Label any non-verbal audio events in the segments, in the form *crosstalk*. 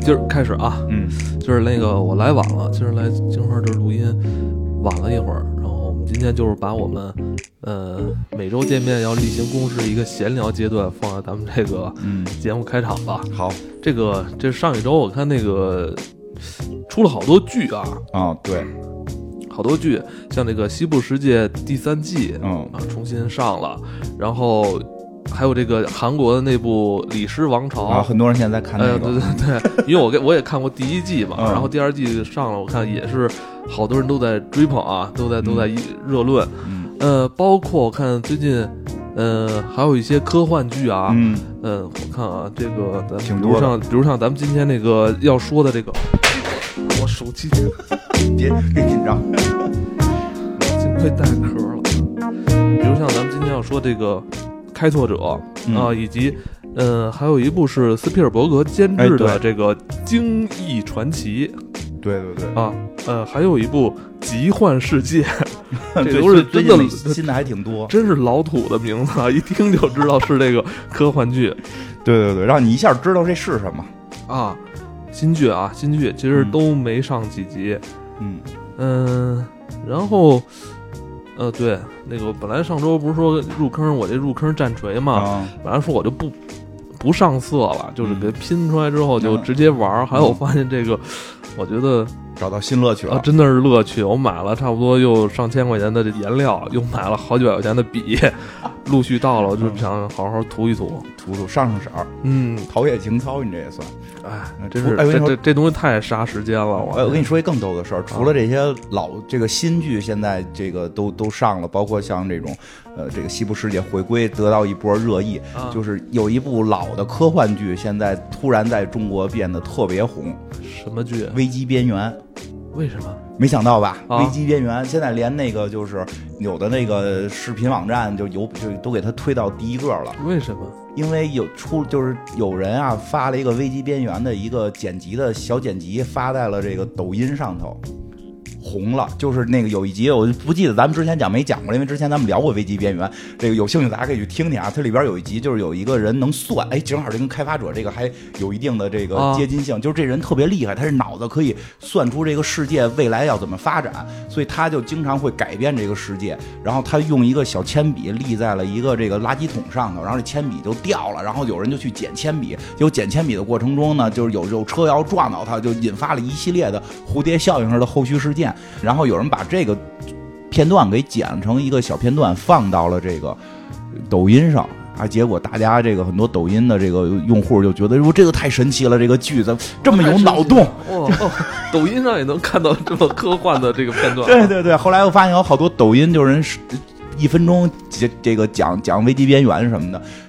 今儿开始啊，嗯，就是那个我来晚了，今儿来金花这儿录音晚了一会儿，然后我们今天就是把我们呃每周见面要例行公事一个闲聊阶段放在咱们这个嗯，节目开场吧。好。这个这上一周我看那个出了好多剧啊，啊，对，好多剧，像那个《西部世界》第三季嗯。啊重新上了，然后还有这个韩国的那部《李氏王朝》啊，很多人现在在看那个，对对对，因为我给 *laughs* 我也看过第一季嘛，嗯。然后第二季上了，我看也是好多人都在追捧啊，都在都在热论。嗯。呃，包括我看最近，呃，还有一些科幻剧啊，嗯，呃，我看啊，这个比如像比如像咱们今天那个要说的这个，我手机 *laughs* 别别紧张，*laughs* 幸亏带壳了。比如像咱们今天要说这个开拓者、嗯啊，以及。呃，还有一部是斯皮尔伯格监制的这个《惊异传奇》，对对对，啊，呃，还有一部《奇幻世界》，*laughs* 这都是真的新的还挺多，*laughs* 真是老土的名字啊，一听就知道是这个科幻剧 *laughs* 对对对，让你一下知道这是什么，啊。新剧啊，新剧其实嗯都没上几集，嗯嗯，然后，呃，对，那个本来上周不是说入坑，我这入坑战锤嘛，啊，本来说我就不不上色了，就是嗯给拼出来之后就嗯直接玩儿。还有我发现这个，我觉得找到新乐趣啊，了，真的是乐趣！我买了差不多又上千块钱的颜料，*laughs* 又买了好几百块钱的笔，*laughs* 陆续到了，我就想好好涂一涂。涂涂上上色儿，嗯，陶冶情操，你这也算。哎，嗯真是这这这东西太杀时间了，我哎，我跟你说一更逗的事儿，除了这些老这个新剧，现在这个都都上了，包括像这种，呃，这个西部世界回归得到一波热议，啊就是有一部老的科幻剧，现在突然在中国变得特别红，什么剧？《危机边缘》。为什么？没想到吧？啊危机边缘现在连那个就是有的那个视频网站就有就都给它推到第一个了，为什么？因为有出就是有人啊发了一个危机边缘的一个剪辑的小剪辑发在了这个抖音上头。红了，就是那个有一集我不记得咱们之前讲没讲过，因为之前咱们聊过危机边缘，这个有兴趣大家可以去听听啊。它里边有一集就是有一个人能算，哎，正好这跟开发者这个还有一定的这个啊接近性，就是这人特别厉害，他是脑子可以算出这个世界未来要怎么发展，所以他就经常会改变这个世界。然后他用一个小铅笔立在了一个这个垃圾桶上头，然后这铅笔就掉了，然后有人就去捡铅笔，结果捡铅笔的过程中呢，就是有有车要撞到他，就引发了一系列的蝴蝶效应式的后续事件。然后有人把这个片段给剪成一个小片段，放到了这个抖音上。啊！结果大家这个很多抖音的这个用户就觉得，说这个太神奇了，这个剧怎么这么有脑洞？哦，抖音上也能看到这么科幻的这个片段。对对对，后来我发现有好多抖音就是人一分钟这这个讲讲危机边缘什么的，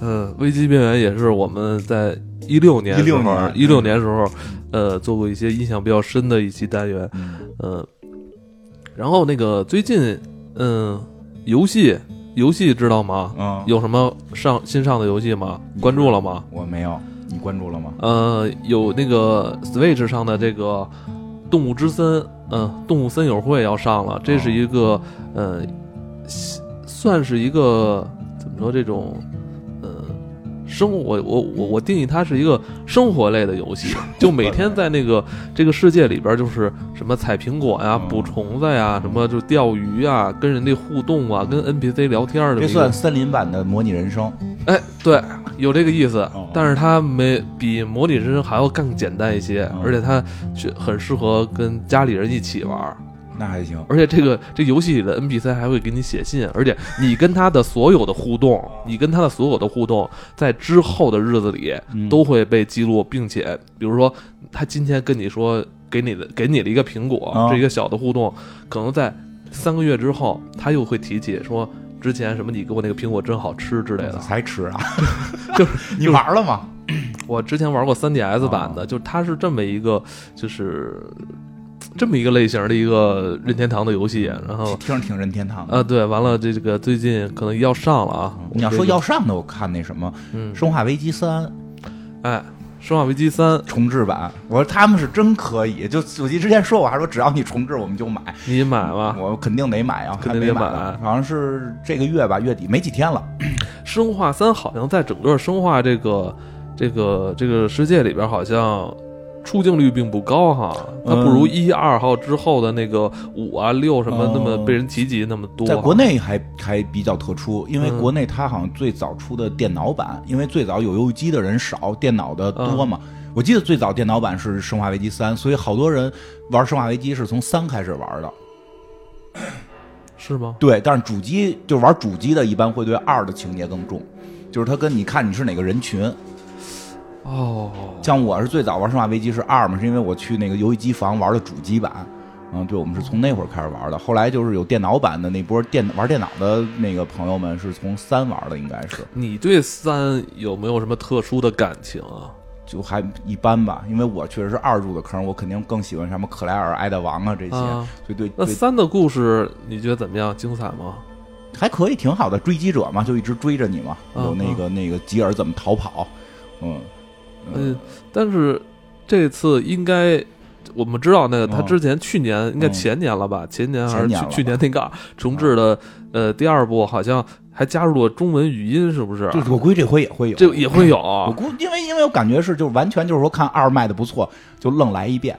呃，危机边缘也是我们在一六年16年一六年时候，呃，做过一些印象比较深的一期单元，嗯，嗯，然后那个最近，嗯，游戏游戏知道吗？嗯，有什么上新上的游戏吗？关注了吗？我没有，你关注了吗？呃，有那个 Switch 上的这个《动物之森》，嗯，《动物森友会》要上了，这是一个，呃，算是一个怎么说这种，呃，生我我我我定义它是一个生活类的游戏，就每天在那个这个世界里边，就是什么采苹果呀、嗯捕虫子呀、什么就钓鱼啊、跟人家互动啊、跟 NPC 聊天儿的。这算森林版的模拟人生。哎，对，有这个意思哦，但是它没比模拟人生还要更简单一些，哦而且它却很适合跟家里人一起玩儿。那还行，而且这个这游戏里的 NPC 还会给你写信，而且你跟他的所有的互动，你跟他的所有的互动，在之后的日子里嗯都会被记录，并且比如说他今天跟你说给你的给你了一个苹果，啊这一个小的互动，可能在三个月之后，他又会提起说之前什么你给我那个苹果真好吃之类的。才吃啊？就是 *laughs* 你玩了吗？我之前玩过 3DS 版啊的，就是它是这么一个，就是这么一个类型的一个任天堂的游戏，然后听着挺任天堂的。啊，对，完了这这个最近可能要上了啊。你要说要上的，我看那什么嗯《生化危机三》哎，《生化危机三》，重置版，我说他们是真可以。就我记之前说，我还说只要你重置，我们就买。你买吗？我肯定得买啊，肯定得买好像是这个月吧，月底没几天了。生化三好像在整个生化这个这个这个世界里边，好像出镜率并不高哈，它不如嗯一二号之后的那个五啊六什么那么哦被人提及那么多。在国内还还比较特殊，因为嗯国内它好像最早出的电脑版，因为最早有游戏机的人少，电脑的多嘛。嗯我记得最早电脑版是《生化危机三》，所以好多人玩《生化危机》是从三开始玩的。是吗？对，但是主机就玩主机的，一般会对二的情节更重，就是它跟你看你是哪个人群。哦，像我是最早玩《生化危机》是二嘛，是因为我去那个游戏机房玩的主机版。嗯，对，我们是从那会儿开始玩的。后来就是有电脑版的那波电玩电脑的那个朋友们是从三玩的，应该是你对三有没有什么特殊的感情啊？就还一般吧。因为我确实是二入的坑，我肯定更喜欢什么克莱尔、爱德王啊这些，啊，所以对对那三的故事你觉得怎么样？精彩吗？还可以，挺好的。追击者嘛，就一直追着你嘛，啊有那个那个吉尔怎么逃跑，嗯嗯，但是这次应该我们知道，那个他嗯之前去年应该嗯。前年了吧？前年还是去年去年那个重置的呃第二部，好像还加入了中文语音，是不是？就是我估计这回也会有，这也会有。我估因为因为我感觉是就是完全就是说看二卖的不错，就愣来一遍。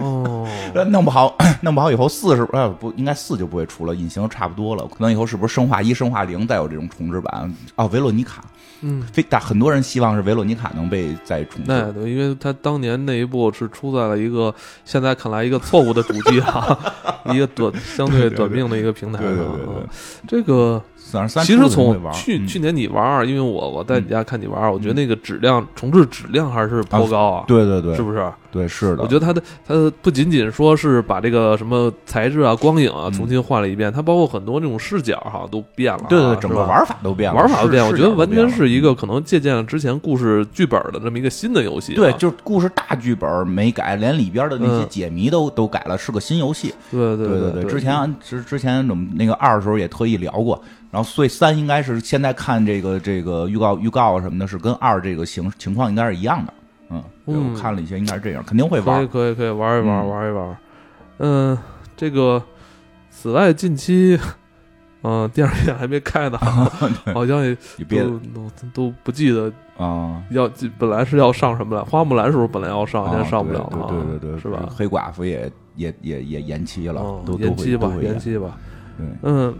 哦。呃，弄不好，弄不好以后四是呃不应该四就不会出了，隐形差不多了，可能以后是不是生化一、生化零再有这种重置版？哦，维洛尼卡，嗯，非但很多人希望是维洛尼卡能被再重置。那对，因为他当年那一部是出在了一个现在看来一个错误的主机啊，*laughs* 一个短相对短命的一个平台上。对对对对嗯这个三十三，其实从去、嗯去年你玩儿，因为我我在你家看你玩儿，我觉得那个质量重置质量还是颇高啊，对对对，是不是？对是的，我觉得它的它不仅仅说是把这个什么材质啊、光影啊嗯重新换了一遍，它包括很多这种视角哈都变了啊，对对对，整个玩法都变了，玩法都变了，我觉得完全是一个。可能借鉴了之前故事剧本的这么一个新的游戏啊。对，就是故事大剧本没改，连里边的那些嗯解谜都、都改了，是个新游戏。对对对对之前之之前我们那个二的时候也特意聊过，然后所以三应该是现在看这个这个预告预告啊什么的，是跟二这个形情况应该是一样的。我看了一些，应该是这样，肯定会可以。可以可以玩一玩嗯玩一玩。嗯，这个此外近期。嗯，电影院还没开呢，*laughs* 好像也都都都不记得啊，要本来是要上什么来，花木兰是不是本来要上，现在啊上不了了啊，对对对对，是吧？黑寡妇也也也也延期了，延期吧延。期吧。嗯，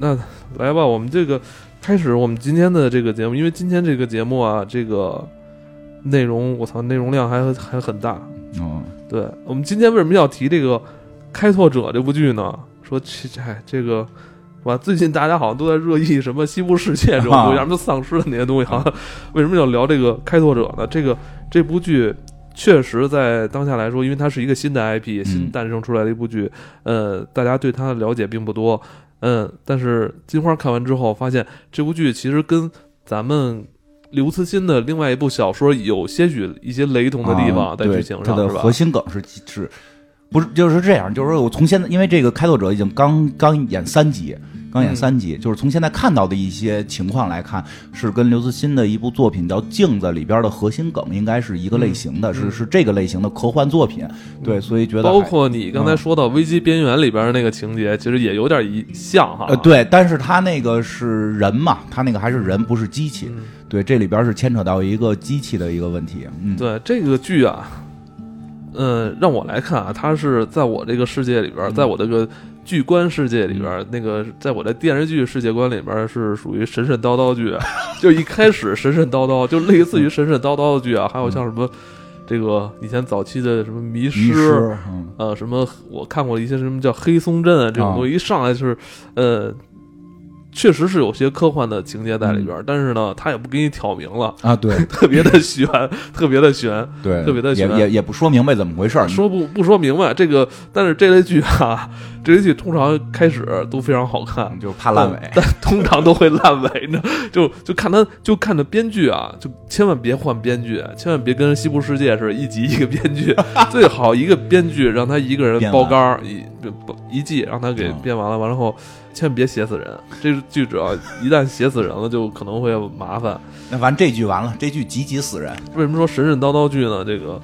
那来吧，我们这个开始我们今天的这个节目，因为今天这个节目啊，这个内容我操，内容量还还很大。嗯，对我们今天为什么要提这个《开拓者》这部剧呢？说这哎这个。哇，最近大家好像都在热议什么西部世界这种东西，啊 *laughs* 什么丧尸的那些东西，好像 *laughs* 为什么要聊这个《开拓者》呢？这个这部剧确实在当下来说，因为它是一个新的 IP，新诞生出来的一部剧，呃，大家对它的了解并不多，嗯，但是金花看完之后发现，这部剧其实跟咱们刘慈欣的另外一部小说有些许一些雷同的地方，啊在剧情上是吧它的核？心梗是是，不是就是这样？就是说我从现在，因为这个开拓者已经刚刚演三集。刚演嗯三集，就是从现在看到的一些情况来看，是跟刘慈欣的一部作品叫《镜子》里边的核心梗应该是一个类型的，嗯是是这个类型的科幻作品。对，所以觉得包括你刚才说到《危机边缘》里边的那个情节，其实也有点一像哈。呃，对，但是他那个是人嘛，他那个还是人，不是机器。嗯对，这里边是牵扯到一个机器的一个问题。嗯，对这个剧啊，嗯，让我来看啊，它是在我这个世界里边，嗯在我这个剧观世界里边，那个在我的电视剧世界观里边是属于神神叨叨剧，*laughs* 就一开始神神叨叨，就类似于神神叨叨的剧啊，还有像什么这个以前早期的什么迷迷失。呃，什么我看过一些什么叫黑松镇啊这种啊。东西，一上来就是，呃，确实是有些科幻的情节在里边儿，但是呢，他也不给你挑明了，啊，对 *laughs* 特别的悬，*laughs* 特别的悬，对，特别的悬也也也不说明白怎么回事儿，说不不说明白这个。但是这类剧啊，*laughs* 这类剧通常开始都非常好看，就怕烂尾。但通常都会烂尾呢。就就看他，就看着编剧啊，就千万别换编剧，千万别跟《西部世界》似的，一集一个编剧，最好一个编剧让他一个人包干儿一一季让他给嗯编完了，完了后千万别写死人。这个剧只要一旦写死人了，就可能会麻烦。那完这剧完了，这剧集集死人，为什么说神神叨叨剧呢？这个，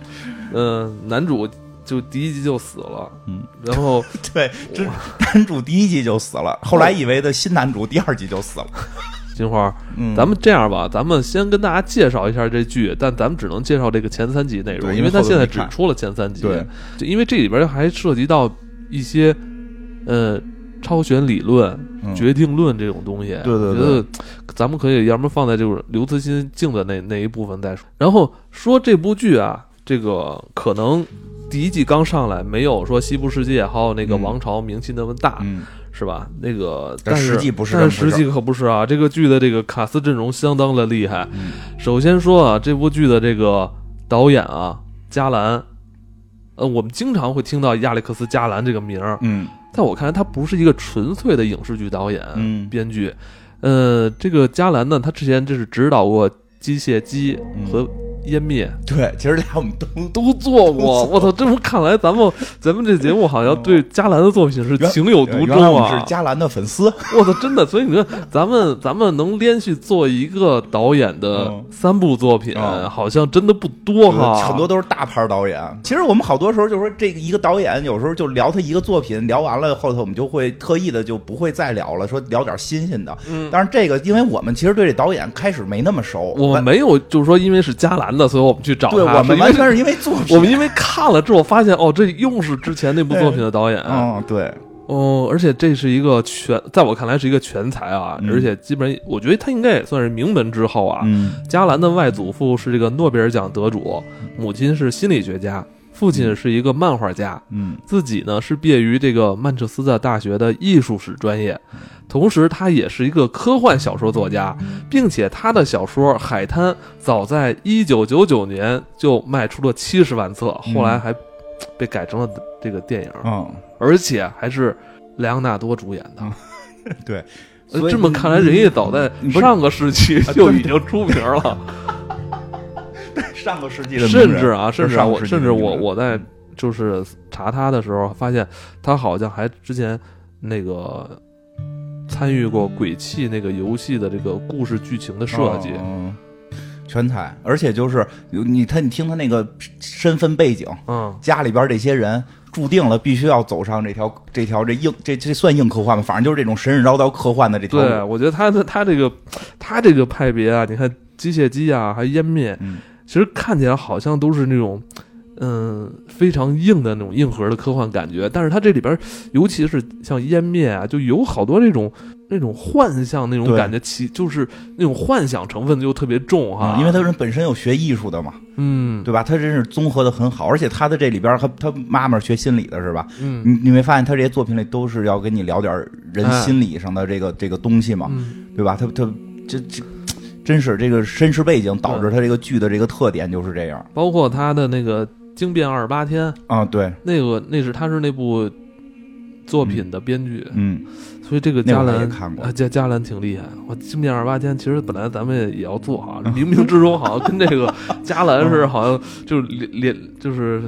嗯、男主就第一集就死了，嗯，然后 *laughs* 对，这男主第一集就死了，后来以为的新男主第二集就死了。*laughs* 金花，嗯，咱们这样吧，咱们先跟大家介绍一下这剧，但咱们只能介绍这个前三集内容，因为它现在只出了前三集。对，就因为这里边还涉及到一些呃超弦理论、嗯决定论这种东西。对对我觉得咱们可以要么放在就是刘慈欣静的那那一部分再说。然后说这部剧啊，这个可能第一季刚上来，没有说西部世界还有那个嗯王朝名气那么大。嗯，是吧？那个，但实际不是但实际可不是啊。这个剧的这个卡斯阵容相当的厉害。嗯首先说啊，这部剧的这个导演啊，加兰，呃，我们经常会听到亚历克斯·加兰这个名儿，嗯在我看来，他不是一个纯粹的影视剧导演、嗯编剧。呃，这个加兰呢，他之前就是指导过《机械姬》和《湮灭》对，其实俩我们都都做过。*laughs* 我操，这么看来，咱们 *laughs* 咱们这节目好像对加兰的作品是情有独钟啊我是！加兰的粉丝。我操，真的，*laughs* 所以你看，咱们咱们能连续做一个导演的嗯三部作品，嗯好像真的不多哈。很多都是大牌导演。其实我们好多时候就说，这个一个导演有时候就聊他一个作品，聊完了后头我们就会特意的就不会再聊了，说聊点新鲜的。嗯但是这个，因为我们其实对这导演开始没那么熟，我们没有，就是说，因为是加兰的，所以我们去找他。对我们完全是因为作品。我们因为看了之后发现，哦，这又是之前那部作品的导演。啊，对，哦，而且这是一个全，在我看来是一个全才啊，嗯而且基本上，我觉得他应该也算是名门之后啊。嗯加兰的外祖父是这个诺贝尔奖得主，母亲是心理学家，父亲是一个漫画家，嗯。自己呢是毕业于这个曼彻斯特大学的艺术史专业，同时他也是一个科幻小说作家，并且他的小说《海滩》早在一九九九年就卖出了七十万册，后来还被改成了这个电影，嗯，而且还是莱昂纳多主演的。*laughs* 对。呃这么看来，人家早在上个世纪啊就已经出名了。*laughs* *laughs* 上个世纪的甚至啊，甚至我甚至我我在就是查他的时候，发现他好像还之前那个参与过《鬼泣》那个游戏的这个故事剧情的设计。嗯全才，而且就是你他你听他那个身份背景，嗯，家里边这些人注定了必须要走上这条这条这硬这这算硬科幻吗？反正就是这种神神叨叨科幻的这条对，路。我觉得他的他这个他这个派别啊，你看机械姬啊，还湮灭，嗯其实看起来好像都是那种。嗯，非常硬的那种硬核的科幻感觉，但是它这里边，尤其是像湮灭啊，就有好多那种那种幻象那种感觉，其就是那种幻想成分就特别重哈、啊，因为他人本身有学艺术的嘛，嗯对吧？他真是综合的很好，而且他的这里边，他他妈妈学心理的，是吧？嗯你你没发现他这些作品里都是要跟你聊点人哎心理上的这个这个东西嘛？嗯，对吧？他他这这真是这个身世背景导致他这个剧的这个特点就是这样包括他的那个《惊变二十八天》，啊。对，那个那是他是那部作品的编剧，嗯，所以这个加兰啊，加加兰挺厉害。我《惊变二十八天》其实本来咱们也要做啊，*laughs* 冥冥之中好像跟这个加兰是好像就是联联就是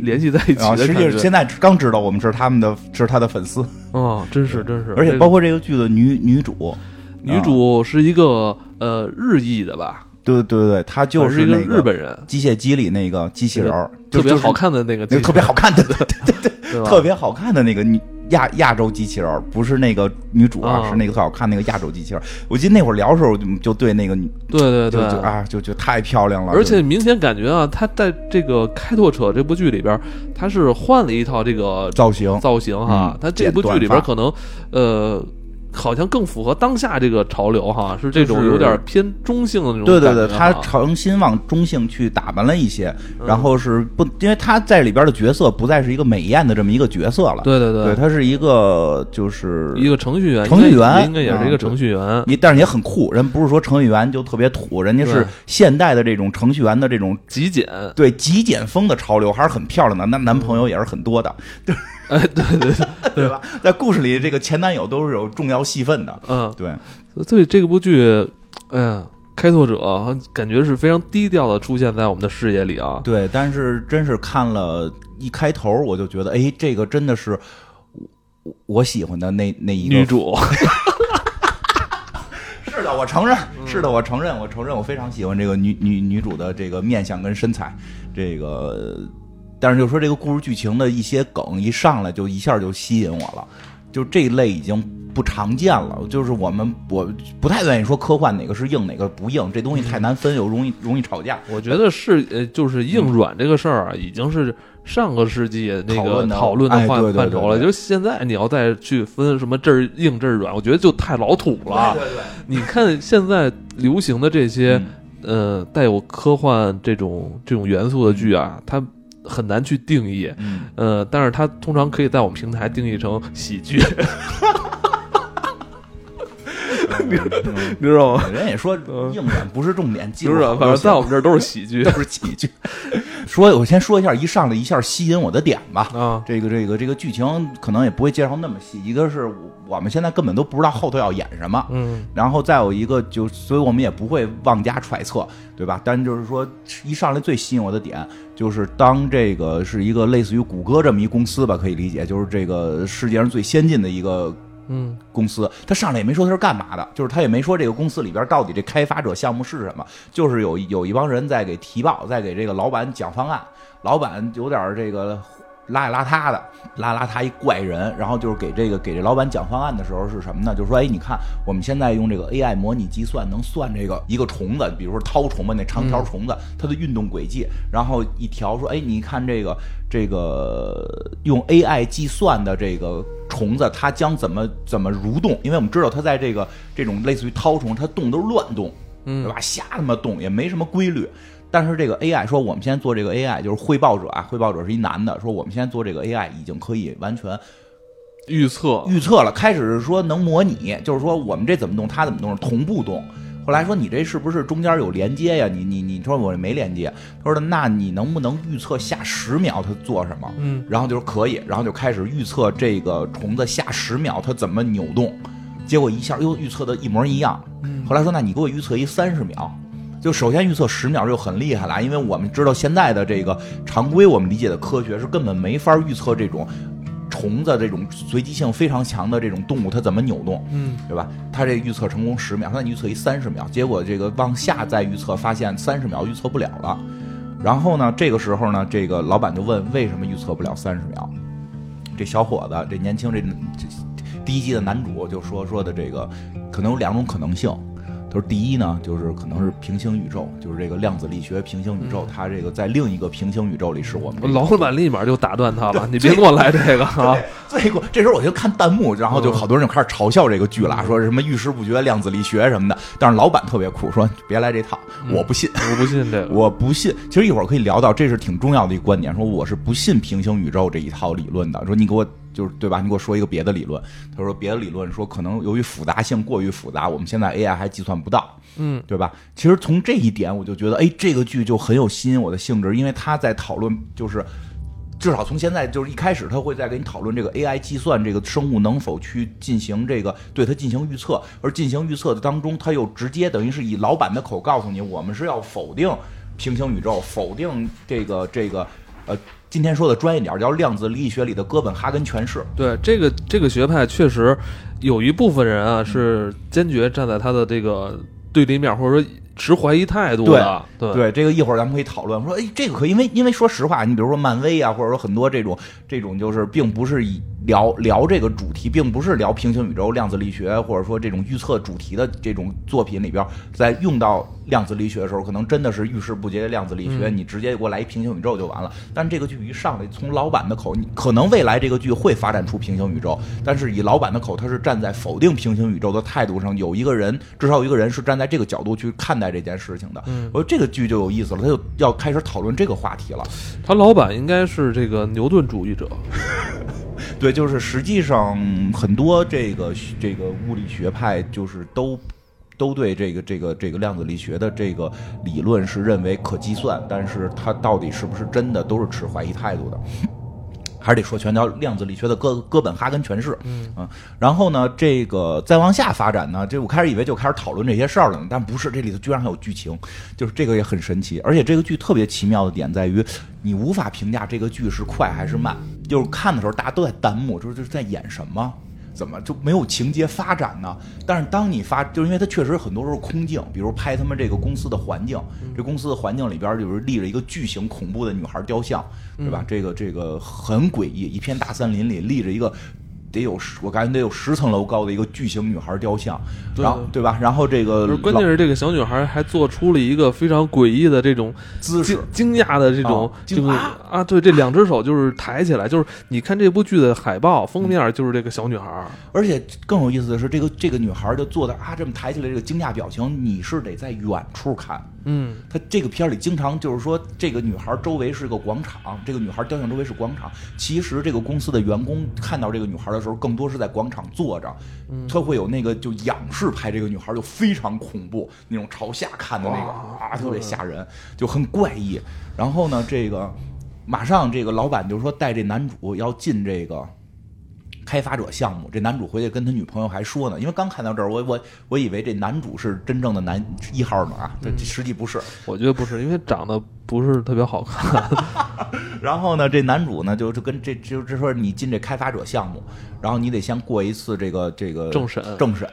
联系在一起啊，实的感觉。际现在刚知道我们是他们的是他的粉丝，哦，真是真是，而且包括这个剧的女女主，女主是一个呃日裔的吧，对对对对，她就是一个日本人，机械机里那个机器人特别好看的那个，那个特别好看的，*laughs* 对对？特别好看的那个女亚亚洲机器人儿，不是那个女主啊，啊。是那个特好看那个亚洲机器人儿。我记得那会儿聊的时候就就对那个女对对对，啊就就太漂亮了，而且明显感觉啊，她在这个《开拓者》这部剧里边，她是换了一套这个造型造型哈她。这部剧里边可能，呃，好像更符合当下这个潮流哈，是这种有点偏中性的那种对对对，他感觉哈。重新往中性去打扮了一些，嗯。然后是不，因为他在里边的角色不再是一个美艳的这么一个角色了，对对对，他是一个就是一个程序员，程序员。应该也是一个啊程序员。你，但是也很酷，人不是说程序员就特别土，人家是现代的这种程序员的这种极简，对极简风的潮流，还是很漂亮的，那男朋友也是很多的，哎，对对对，对吧？在故事里，这个前男友都是有重要戏份的，嗯，对，所以这个部剧，哎呀，开拓者感觉是非常低调的出现在我们的视野里啊。对，但是真是看了一开头，我就觉得，哎，这个真的是我我喜欢的那那一个女主 *laughs* *laughs* 是的，我承认，是的，我承认，我承认，我非常喜欢这个女女女主的这个面相跟身材，这个，但是就说这个故事剧情的一些梗一上来就一下就吸引我了，就这一类已经不常见了，就是我们我不太愿意说科幻哪个是硬哪个不硬，这东西太难分，又容易容易吵架。我觉得是呃，就是硬软这个事儿啊，已经是上个世纪那个讨论的讨论的范范畴了。就是现在你要再去分什么这儿硬这儿软，我觉得就太老土了。对对，你看现在流行的这些嗯呃带有科幻这种这种元素的剧啊，它很难去定义。嗯，呃，但是它通常可以在我们平台定义成喜剧，嗯 *laughs* 你知道吗？人也说硬软不是重点，技术就是反正在我们这儿都是喜剧 *laughs* 都是喜剧。说，我先说一下，一上来一下吸引我的点吧。啊。这个这个这个剧情可能也不会介绍那么细，一个是我们现在根本都不知道后头要演什么，嗯然后再有一个就，所以我们也不会妄加揣测，对吧？但就是说，一上来最吸引我的点就是当这个是一个类似于谷歌这么一公司吧，可以理解，就是这个世界上最先进的一个嗯公司，他上来也没说他是干嘛的，就是他也没说这个公司里边到底这开发者项目是什么，就是有有一帮人在给提报，在给这个老板讲方案，老板有点这个邋里邋遢的，邋里邋遢一怪人，然后就是给这个给这老板讲方案的时候是什么呢？就是说，哎，你看我们现在用这个 AI 模拟计算能算这个一个虫子，比如说绦虫吧，那长条虫子它的运动轨迹，然后一调说，哎，你看这个这个用 AI 计算的这个虫子，它将怎么怎么蠕动？因为我们知道它在这个这种类似于绦虫，它动都是乱动，嗯对吧？瞎他妈动，也没什么规律。但是这个 AI 说，我们现在做这个 AI，就是汇报者啊，汇报者是一男的，说我们现在做这个 AI 已经可以完全预测预测了。开始是说能模拟，就是说我们这怎么动，它怎么动，同步动。后来说你这是不是中间有连接呀？你你你说我这没连接，他说那你能不能预测下十秒它做什么？嗯，然后就是可以，然后就开始预测这个虫子下十秒它怎么扭动，结果一下又预测的一模一样。后来说那你给我预测一三十秒。就首先预测十秒就很厉害了，因为我们知道现在的这个常规我们理解的科学是根本没法预测这种虫子这种随机性非常强的这种动物它怎么扭动，嗯，对吧？它这预测成功十秒，那你预测一三十秒，结果这个往下再预测，发现三十秒预测不了了。然后呢，这个时候呢，这个老板就问为什么预测不了三十秒？这小伙子，这年轻这这第一季的男主就说说的这个可能有两种可能性。他说第一呢，就是可能是平行宇宙，就是这个量子力学平行宇宙，它这个在另一个平行宇宙里是我们这个老板立马就打断他了，你别给我来这个啊！*laughs* 最过这时候我就看弹幕，然后就好多人就开始嘲笑这个剧了，说什么遇事不决、量子力学什么的。但是老板特别酷，说别来这套，我不信，我不信这个，*laughs* 我不信。其实一会儿可以聊到，这是挺重要的一个观点，说我是不信平行宇宙这一套理论的。说你给我就是对吧？你给我说一个别的理论。他说别的理论说可能由于复杂性过于复杂，我们现在 AI 还计算不到。嗯，对吧？其实从这一点，我就觉得，哎，这个剧就很有吸引我的性质，因为他在讨论，就是至少从现在就是一开始，他会在跟你讨论这个 AI 计算这个生物能否去进行这个对它进行预测，而进行预测的当中，他又直接等于是以老板的口告诉你，我们是要否定平行宇宙，否定这个这个呃，今天说的专业点儿叫量子力学里的哥本哈根诠释。对这个这个学派确实有一部分人啊是坚决站在他的这个对立面，或者说持怀疑态度的。对对，这个一会儿咱们可以讨论。说，哎，这个可以，因为因为说实话，你比如说漫威啊，或者说很多这种这种就是并不是以聊聊这个主题，并不是聊平行宇宙、量子力学，或者说这种预测主题的这种作品里边，在用到量子力学的时候，可能真的是遇事不决的量子力学，你直接给我来一平行宇宙就完了。但这个剧一上来，从老板的口，你可能未来这个剧会发展出平行宇宙，但是以老板的口，他是站在否定平行宇宙的态度上，有一个人，至少有一个人是站在这个角度去看待这件事情的。我说这个剧就有意思了，他就要开始讨论这个话题了。他老板应该是这个牛顿主义者。*laughs* 对，就是实际上很多这个这个物理学派就是都都对这个这个这个量子力学的这个理论是认为可计算，但是它到底是不是真的，都是持怀疑态度的。还是得说全叫量子力学的哥哥本哈根诠释，嗯，然后呢，这个再往下发展呢，这我开始以为就开始讨论这些事儿了呢，但不是，这里头居然还有剧情，就是这个也很神奇，而且这个剧特别奇妙的点在于，你无法评价这个剧是快还是慢，就是看的时候大家都在弹幕，就是就是在演什么。怎么就没有情节发展呢？但是当你发，就是因为它确实很多时候空镜，比如拍他们这个公司的环境，这公司的环境里边就是立着一个巨型恐怖的女孩雕像，对吧？这个这个很诡异，一片大森林里立着一个。得有十，我感觉得有十层楼高的一个巨型女孩雕像，然后对吧？然后这个关键是这个小女孩还做出了一个非常诡异的这种姿势，惊讶的这种，就是啊，对，这两只手就是抬起来，就是你看这部剧的海报封面就是这个小女孩，而且更有意思的是，这个这个女孩就做的啊这么抬起来这个惊讶表情，你是得在远处看。嗯，他这个片儿里经常就是说，这个女孩周围是个广场，这个女孩雕像周围是广场。其实这个公司的员工看到这个女孩的时候，更多是在广场坐着。他会有那个就仰视拍这个女孩，就非常恐怖，那种朝下看的那个啊，特别吓人，就很怪异。然后呢，这个马上这个老板就说带这男主要进这个。开发者项目，这男主回去跟他女朋友还说呢，因为刚看到这儿，我我我以为这男主是真正的男一号呢啊，这实际不是，我觉得不是，因为长得不是特别好看。*laughs* 然后呢，这男主呢就就跟这就就说你进这开发者项目，然后你得先过一次这个这个政审，政审，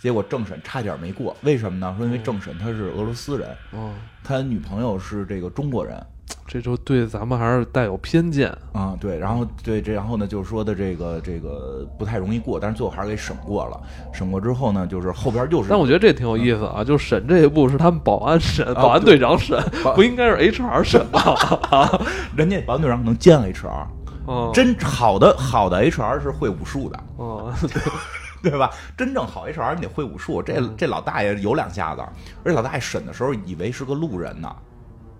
结果政审差点没过，为什么呢？说因为政审他是俄罗斯人，哦，他女朋友是这个中国人。*tsk* 这就对咱们还是带有偏见啊，对，然后对这，然后呢，就是说的这个这个不太容易过，但是最后还是给审过了。审过之后呢，就是后边又是，但我觉得这挺有意思啊，就审这一步是他们保安审，保安队长审，不应该是 HR 审吗？*laughs* 人家保安队长可能兼 HR，哦真好的好的 HR 是会武术的，哦，对吧？真正好 HR 你得会武术，这这老大爷有两下子，而且老大爷审的时候以为是个路人呢。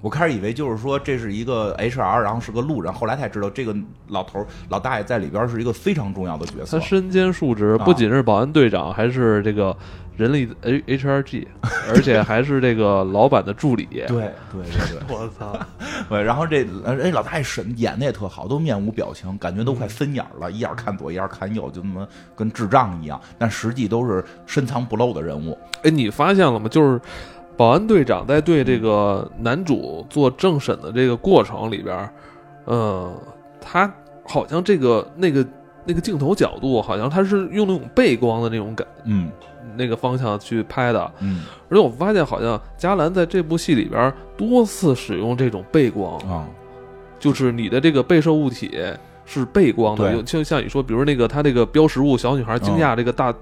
我开始以为就是说这是一个 HR，然后是个路人，后来才知道这个老头老大爷在里边是一个非常重要的角色。他身兼数职，不仅是保安队长，还是这个人力 H HRG，*laughs* 而且还是这个老板的助理。对对对对，*laughs* 我操！*laughs* 对，然后这哎老大爷审演的也特好，都面无表情，感觉都快分眼了，一眼看左，一眼看右，就那么跟智障一样，但实际都是深藏不露的人物。哎，你发现了吗？就是。保安队长在对这个男主做政审的这个过程里边，嗯，他好像这个那个那个镜头角度，好像他是用那种背光的那种感，嗯，那个方向去拍的，嗯，而且我发现好像加兰在这部戏里边多次使用这种背光啊，就是你的这个被摄物体是背光的，就像你说，比如那个他这个标识物小女孩惊讶这个大。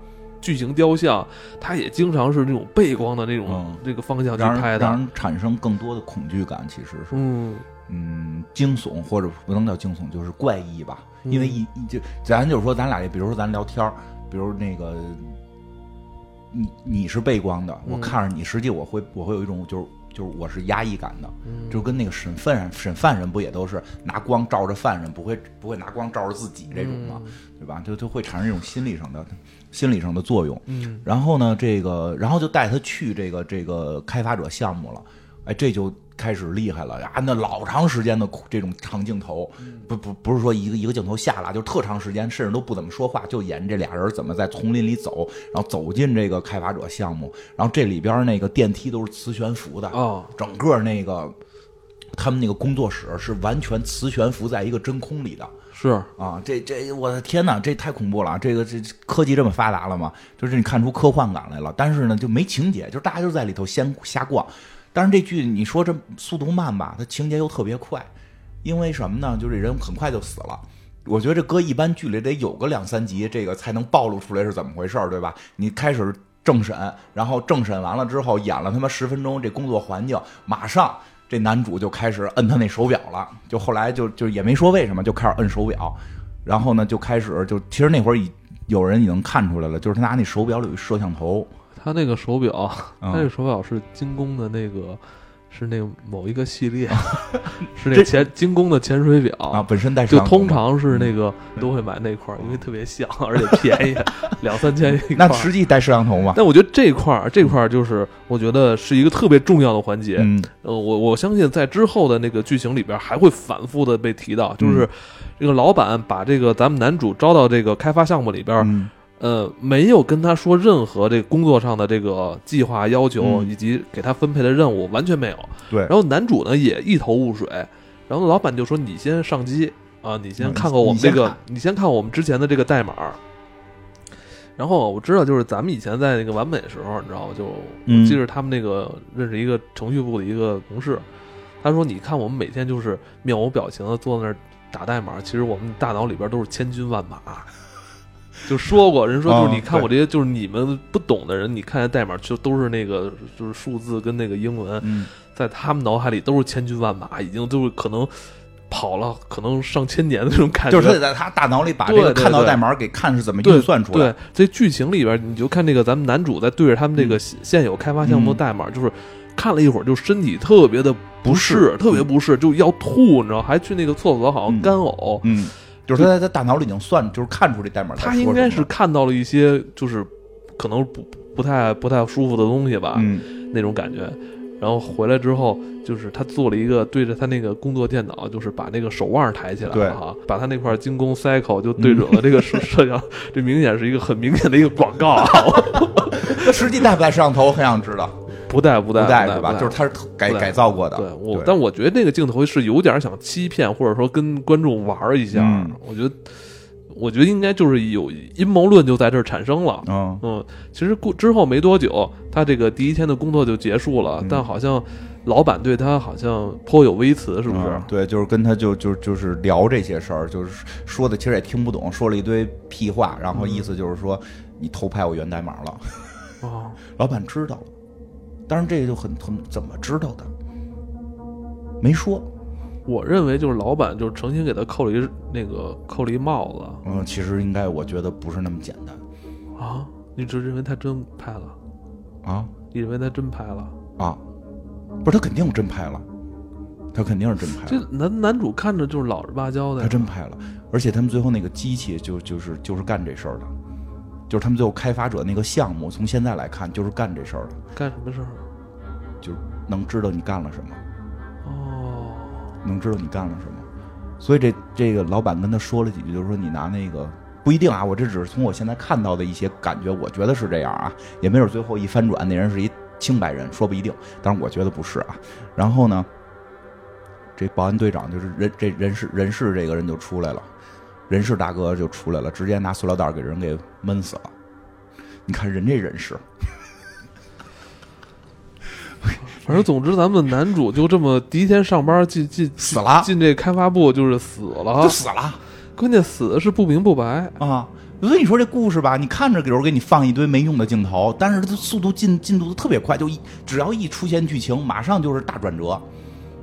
巨型雕像，它也经常是那种背光的那种这个方向去拍的，让人产生更多的恐惧感。其实是，嗯嗯，惊悚或者不能叫惊悚，就是怪异吧。因为一就咱就是说，咱俩比如说咱聊天比如那个你你是背光的，我看着你，实际我会我会有一种就是。就是我是压抑感的，就跟那个审犯人审犯人不也都是拿光照着犯人，不会不会拿光照着自己这种吗？对吧？就就会产生这种心理上的心理上的作用。嗯，然后呢，这个然后就带他去这个这个开发者项目了，哎，这就。开始厉害了呀！那老长时间的这种长镜头，不不不是说一个一个镜头下来，就特长时间，甚至都不怎么说话，就演这俩人怎么在丛林里走，然后走进这个开发者项目，然后这里边那个电梯都是磁悬浮的啊，整个那个他们那个工作室是完全磁悬浮在一个真空里的，是啊，这这我的天哪，这太恐怖了！这个这科技这么发达了吗？就是你看出科幻感来了，但是呢就没情节，就大家就在里头先瞎逛。但是这剧你说这速度慢吧，它情节又特别快，因为什么呢？就这人很快就死了，我觉得这搁一般剧里得有个两三集，这个才能暴露出来是怎么回事，对吧？你开始政审，然后政审完了之后演了他妈十分钟，这工作环境马上这男主就开始摁他那手表了，就后来就就也没说为什么，就开始摁手表，然后呢就开始就其实那会儿已有人已经看出来了，就是他拿那手表里有一摄像头，他那个手表，嗯他那个手表是精工的那个，是那个某一个系列，*laughs* 是那潜精工的潜水表。啊，本身带摄就通常是那个都会买那块儿，因为特别像，*laughs* 而且便宜，*laughs* 两三千一块那。实际带摄像头吗，但我觉得这块儿这块儿就是我觉得是一个特别重要的环节。嗯。呃，我我相信在之后的那个剧情里边还会反复的被提到，就是嗯。这个老板把这个咱们男主招到这个开发项目里边，嗯呃，没有跟他说任何这个工作上的这个计划要求，嗯以及给他分配的任务，完全没有。对然后男主呢也一头雾水，然后老板就说：“你先上机啊，你先嗯看看我们这个你先看，我们之前的这个代码。”然后我知道，就是咱们以前在那个完美的时候，你知道吗？就嗯我记着他们那个认识一个程序部的一个同事，他说：“你看我们每天就是面无表情的坐在那儿打代码，其实我们大脑里边都是千军万马。”就说过，人说就是哦你看我这些，就是你们不懂的人，你看见代码就都是那个就是数字跟那个英文，嗯。在他们脑海里都是千军万马，已经就是可能跑了可能上千年的那种感觉。就是他得在他大脑里把这个看到代码给看是怎么运算出来。对，这剧情里边，你就看这个咱们男主在对着他们这个嗯。现现有开发项目的代码，就是看了一会儿，就身体特别的不适，适特别不适，就要吐，你知道，还去那个厕所好像嗯。干呕。嗯，就是他在他大脑里已经算，就是看出这代码他应该是看到了一些就是可能不不太不太舒服的东西吧，嗯那种感觉。然后回来之后，就是他做了一个对着他那个工作电脑，就是把那个手腕抬起来了哈，把他那块精工 cycle 就对准了这个摄摄像，这明显是一个很明显的一个广告啊！*laughs* 那实际带不带摄像头？很想知道，不带不不带不带是吧？就是他是改改造过的。对我对，但我觉得那个镜头是有点想欺骗，或者说跟观众玩一下。嗯我觉得，我觉得应该就是有阴谋论就在这儿产生了。嗯嗯，其实过之后没多久，他这个第一天的工作就结束了，嗯但好像老板对他好像颇有微词，是不是？嗯对，就是跟他就就就是聊这些事儿，就是说的其实也听不懂，说了一堆屁话，然后意思就是说你偷拍我源代码了，哦，*laughs* 老板知道了，当然这个就很很怎么知道的？没说，我认为就是老板就是诚心给他扣了一那个扣了一帽子嗯，其实应该我觉得不是那么简单啊！你只认为他真拍了？啊你认为他真拍了？啊，不是他肯定真拍了，他肯定是真拍了这。男男主看着就是老实巴交的他，真拍了，而且他们最后那个机器就就是就是干这事儿的，就是他们最后开发者那个项目，从现在来看就是干这事儿的，干什么事儿？就是能知道你干了什么，哦，能知道你干了什么。所以这这个老板跟他说了几句，就是说你拿那个不一定啊，我这只是从我现在看到的一些感觉，我觉得是这样啊，也没准最后一翻转那人是一清白人，说不一定，但是我觉得不是啊。然后呢，这保安队长就是人这人事人事这个人就出来了，人事大哥就出来了，直接拿塑料袋给人给闷死了。你看人这人事，*laughs* 反正总之，咱们男主就这么第一天上班进进死了进这开发部就是死了就，死了关键死的是不明不白。啊。所以你说这故事吧，你看着有时候给你放一堆没用的镜头，但是它速度进进度都特别快，就一只要一出现剧情，马上就是大转折，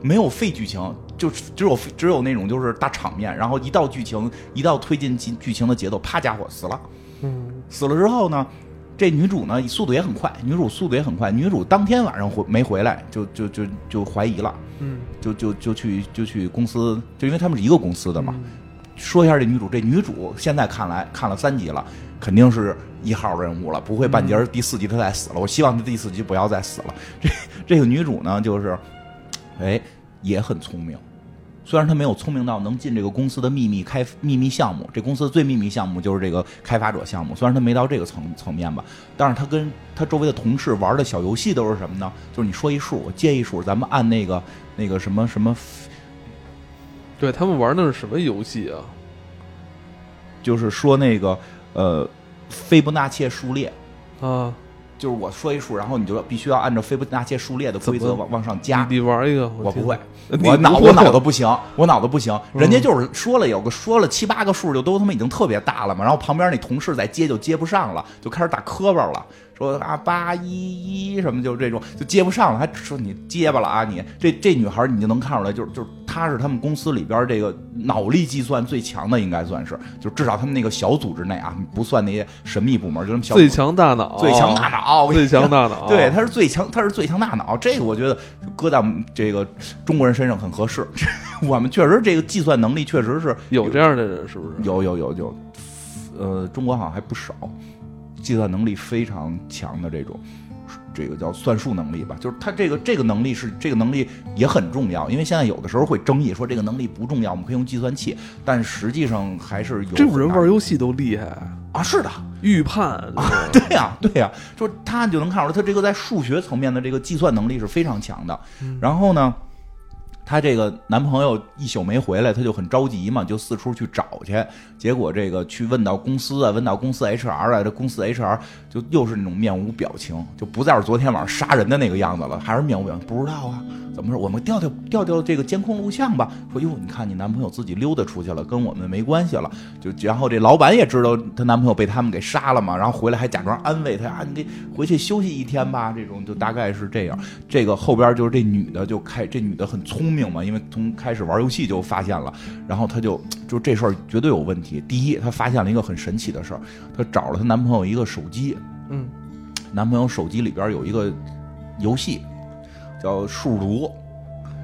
没有废剧情，就只有只有那种就是大场面，然后一到剧情一到推进剧剧情的节奏，啪家伙死了，嗯，死了之后呢，这女主呢速度也很快，女主速度也很快，女主当天晚上回没回来，就就就就怀疑了，嗯，就就就去就去公司，就因为他们是一个公司的嘛，说一下这女主，这女主现在看来看了三集了，肯定是一号人物了，不会半截第四集她再死了。我希望她第四集不要再死了。这这个女主呢，就是，哎，也很聪明，虽然他没有聪明到能进这个公司的秘密开秘密项目，这公司最秘密项目就是这个开发者项目，虽然他没到这个层层面吧，但是他跟他周围的同事玩的小游戏都是什么呢？就是你说一数，我接一数，咱们按那个那个什么什么对他们玩的是什么游戏啊？就是说那个呃，斐波那契数列，啊，就是我说一数，然后你就必须要按照斐波那契数列的规则往往上加。你你玩一个，听我不会，我脑我脑子不行，我脑子不行。嗯人家就是说了有个说了七八个数，就都他妈已经特别大了嘛。然后旁边那同事再接就接不上了，就开始打磕巴了，说啊八一一什么就这种就接不上了，还说你结巴了啊你这这女孩你就能看出来，就是就是她是他们公司里边这个脑力计算最强的，应该算是，就至少他们那个小组织内啊，不算那些神秘部门，就他们小组最强大脑，最强大脑，最强大脑，*laughs* 对，他是最强，他是最强大脑。这个我觉得搁在这个中国人身上很合适。*laughs* 我们确实这个计算能力确实是有这样的人是不是？有有有有，呃，中国好像还不少，计算能力非常强的这种。这个叫算术能力吧，就是他这个这个能力是这个能力也很重要，因为现在有的时候会争议说这个能力不重要，我们可以用计算器，但实际上还是有这种人玩游戏都厉害，啊，是的，预判啊，对呀、对呀、就是他就能看出来，他这个在数学层面的这个计算能力是非常强的。然后呢，她这个男朋友一宿没回来，她就很着急嘛，就四处去找去。结果这个去问到公司啊，问到公司 HR 啊，这公司 HR 就又是那种面无表情，就不再是昨天晚上杀人的那个样子了，还是面无表情，不知道啊。怎么说？我们调调调调这个监控录像吧。说哟，你看你男朋友自己溜达出去了，跟我们没关系了。就然后这老板也知道她男朋友被他们给杀了嘛，然后回来还假装安慰她啊，你得回去休息一天吧。这种就大概是这样。这个后边就是这女的就开，这女的很聪明嘛，因为从开始玩游戏就发现了，然后她就就这事儿绝对有问题。第一，她发现了一个很神奇的事儿，她找了她男朋友一个手机，嗯，男朋友手机里边有一个游戏叫数独，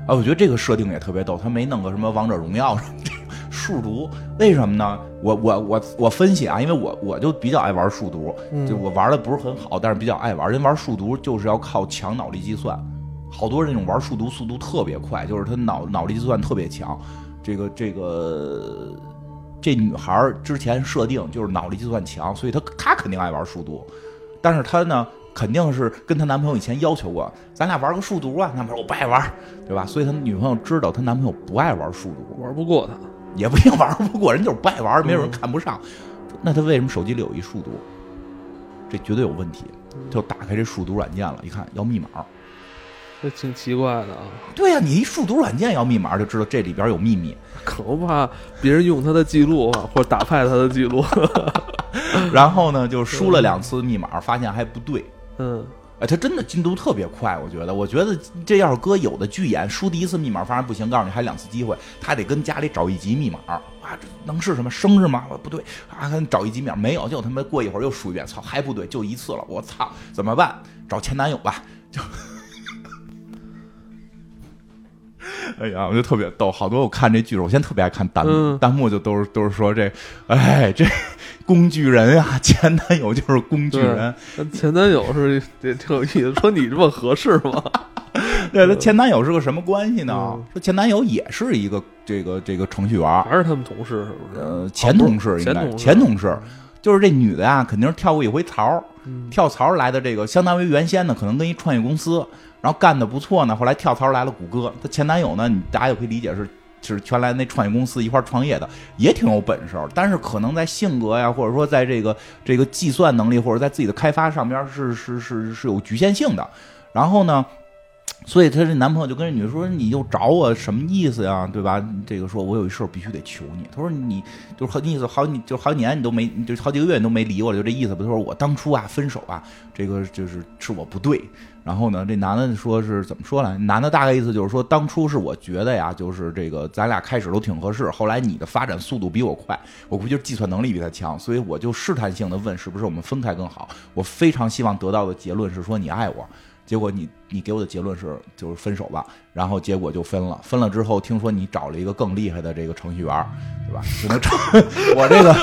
啊，我觉得这个设定也特别逗，他没弄个什么王者荣耀什么的。数独为什么呢？我我我我分析啊，因为我我就比较爱玩数独，嗯就我玩的不是很好，但是比较爱玩。人玩数独就是要靠强脑力计算，好多人那种玩数独速度特别快，就是他脑脑力计算特别强。这个这个这女孩儿之前设定就是脑力计算强，所以她她肯定爱玩数独，但是她呢肯定是跟她男朋友以前要求过，咱俩玩个数独啊，男朋友我不爱玩，对吧？所以她女朋友知道她男朋友不爱玩数独，玩不过他，也不一定玩不过，人就是不爱玩，没有人看不上。那她为什么手机里有一数独？这绝对有问题。就打开这数独软件了，一看要密码。这挺奇怪的啊，对呀、你一数独软件要密码，就知道这里边有秘密。*laughs* 可不怕别人用他的记录啊，或者打败他的记录，*laughs* 然后呢，就输了两次密码，发现还不对。嗯，哎，他真的进度特别快，我觉得。我觉得这要是搁有的剧演，输第一次密码发现不行，告诉你还有两次机会，他得跟家里找一级密码啊，这能是什么生日吗？不对啊，跟找一级密码没有，就他妈过一会儿又输一遍，操，还不对，就一次了，我操，怎么办？找前男友吧，就。哎呀，我就特别逗，好多我看这剧，我现在特别爱看弹幕，嗯。弹幕就都是都是说这，哎，这工具人啊，前男友就是工具人，前男友是也挺有意思，说你这么合适吗？*laughs* 对，他前男友是个什么关系呢？嗯？说前男友也是一个这个这个程序员，还是他们同事是不是？呃，前同事应该前同事。就是这女的呀，肯定是跳过一回槽，嗯。跳槽来的这个，相当于原先呢可能跟一创业公司，然后干的不错呢，后来跳槽来了谷歌。她前男友呢，你大家也可以理解是。是全来那创业公司一块创业的，也挺有本事，但是可能在性格呀，或者说在这个这个计算能力，或者在自己的开发上边是是是是有局限性的。然后呢，所以她这男朋友就跟这女的说：“你又找我什么意思呀？对吧？这个说我有一事儿必须得求你。”他说：“你就是好意思好你就好几年你都没就好几个月你都没理我，就这意思吧。”他说：“我当初啊分手啊，这个就是是我不对。”然后呢，这男的说是怎么说呢？男的大概意思就是说，当初是我觉得呀，就是这个咱俩开始都挺合适，后来你的发展速度比我快，我估计就是计算能力比他强，所以我就试探性的问是不是我们分开更好。我非常希望得到的结论是说你爱我，结果你你给我的结论是就是分手吧，然后结果就分了。分了之后，听说你找了一个更厉害的这个程序员，对吧？只能找 *laughs* 我这个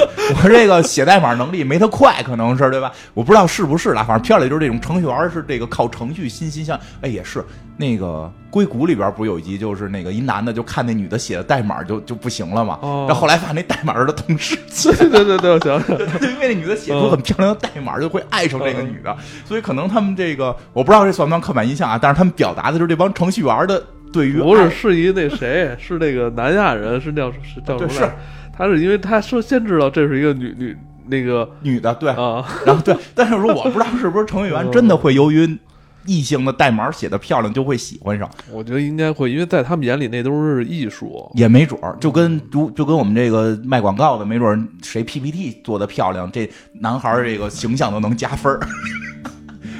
我这个写代码能力没他快，可能是对吧？我不知道是不是啦，反正片里就是这种程序员是这个靠程序欣欣向，哎，也是那个硅谷里边不是有一集就是那个一男的就看那女的写的代码就就不行了嘛，哦然后后来发现那代码是他同事 *laughs* 对对对对，我想想，因为那女的写出很漂亮的代码，就会爱上这个女的，所以可能他们这个我不知道这算不算刻板印象啊，但是他们表达的就是这帮程序员的对于不是是一那谁，是那个南亚人，是叫是叫什么来？他是因为他说先知道这是一个女女那个女的，对，啊，然后对，但是说我不知道是不是程序员真的会由于异性的代码写的漂亮就会喜欢上，我觉得应该会，因为在他们眼里那都是艺术。也没准儿，就跟如就跟我们这个卖广告的，没准儿谁 PPT 做的漂亮，这男孩儿这个形象都能加分儿。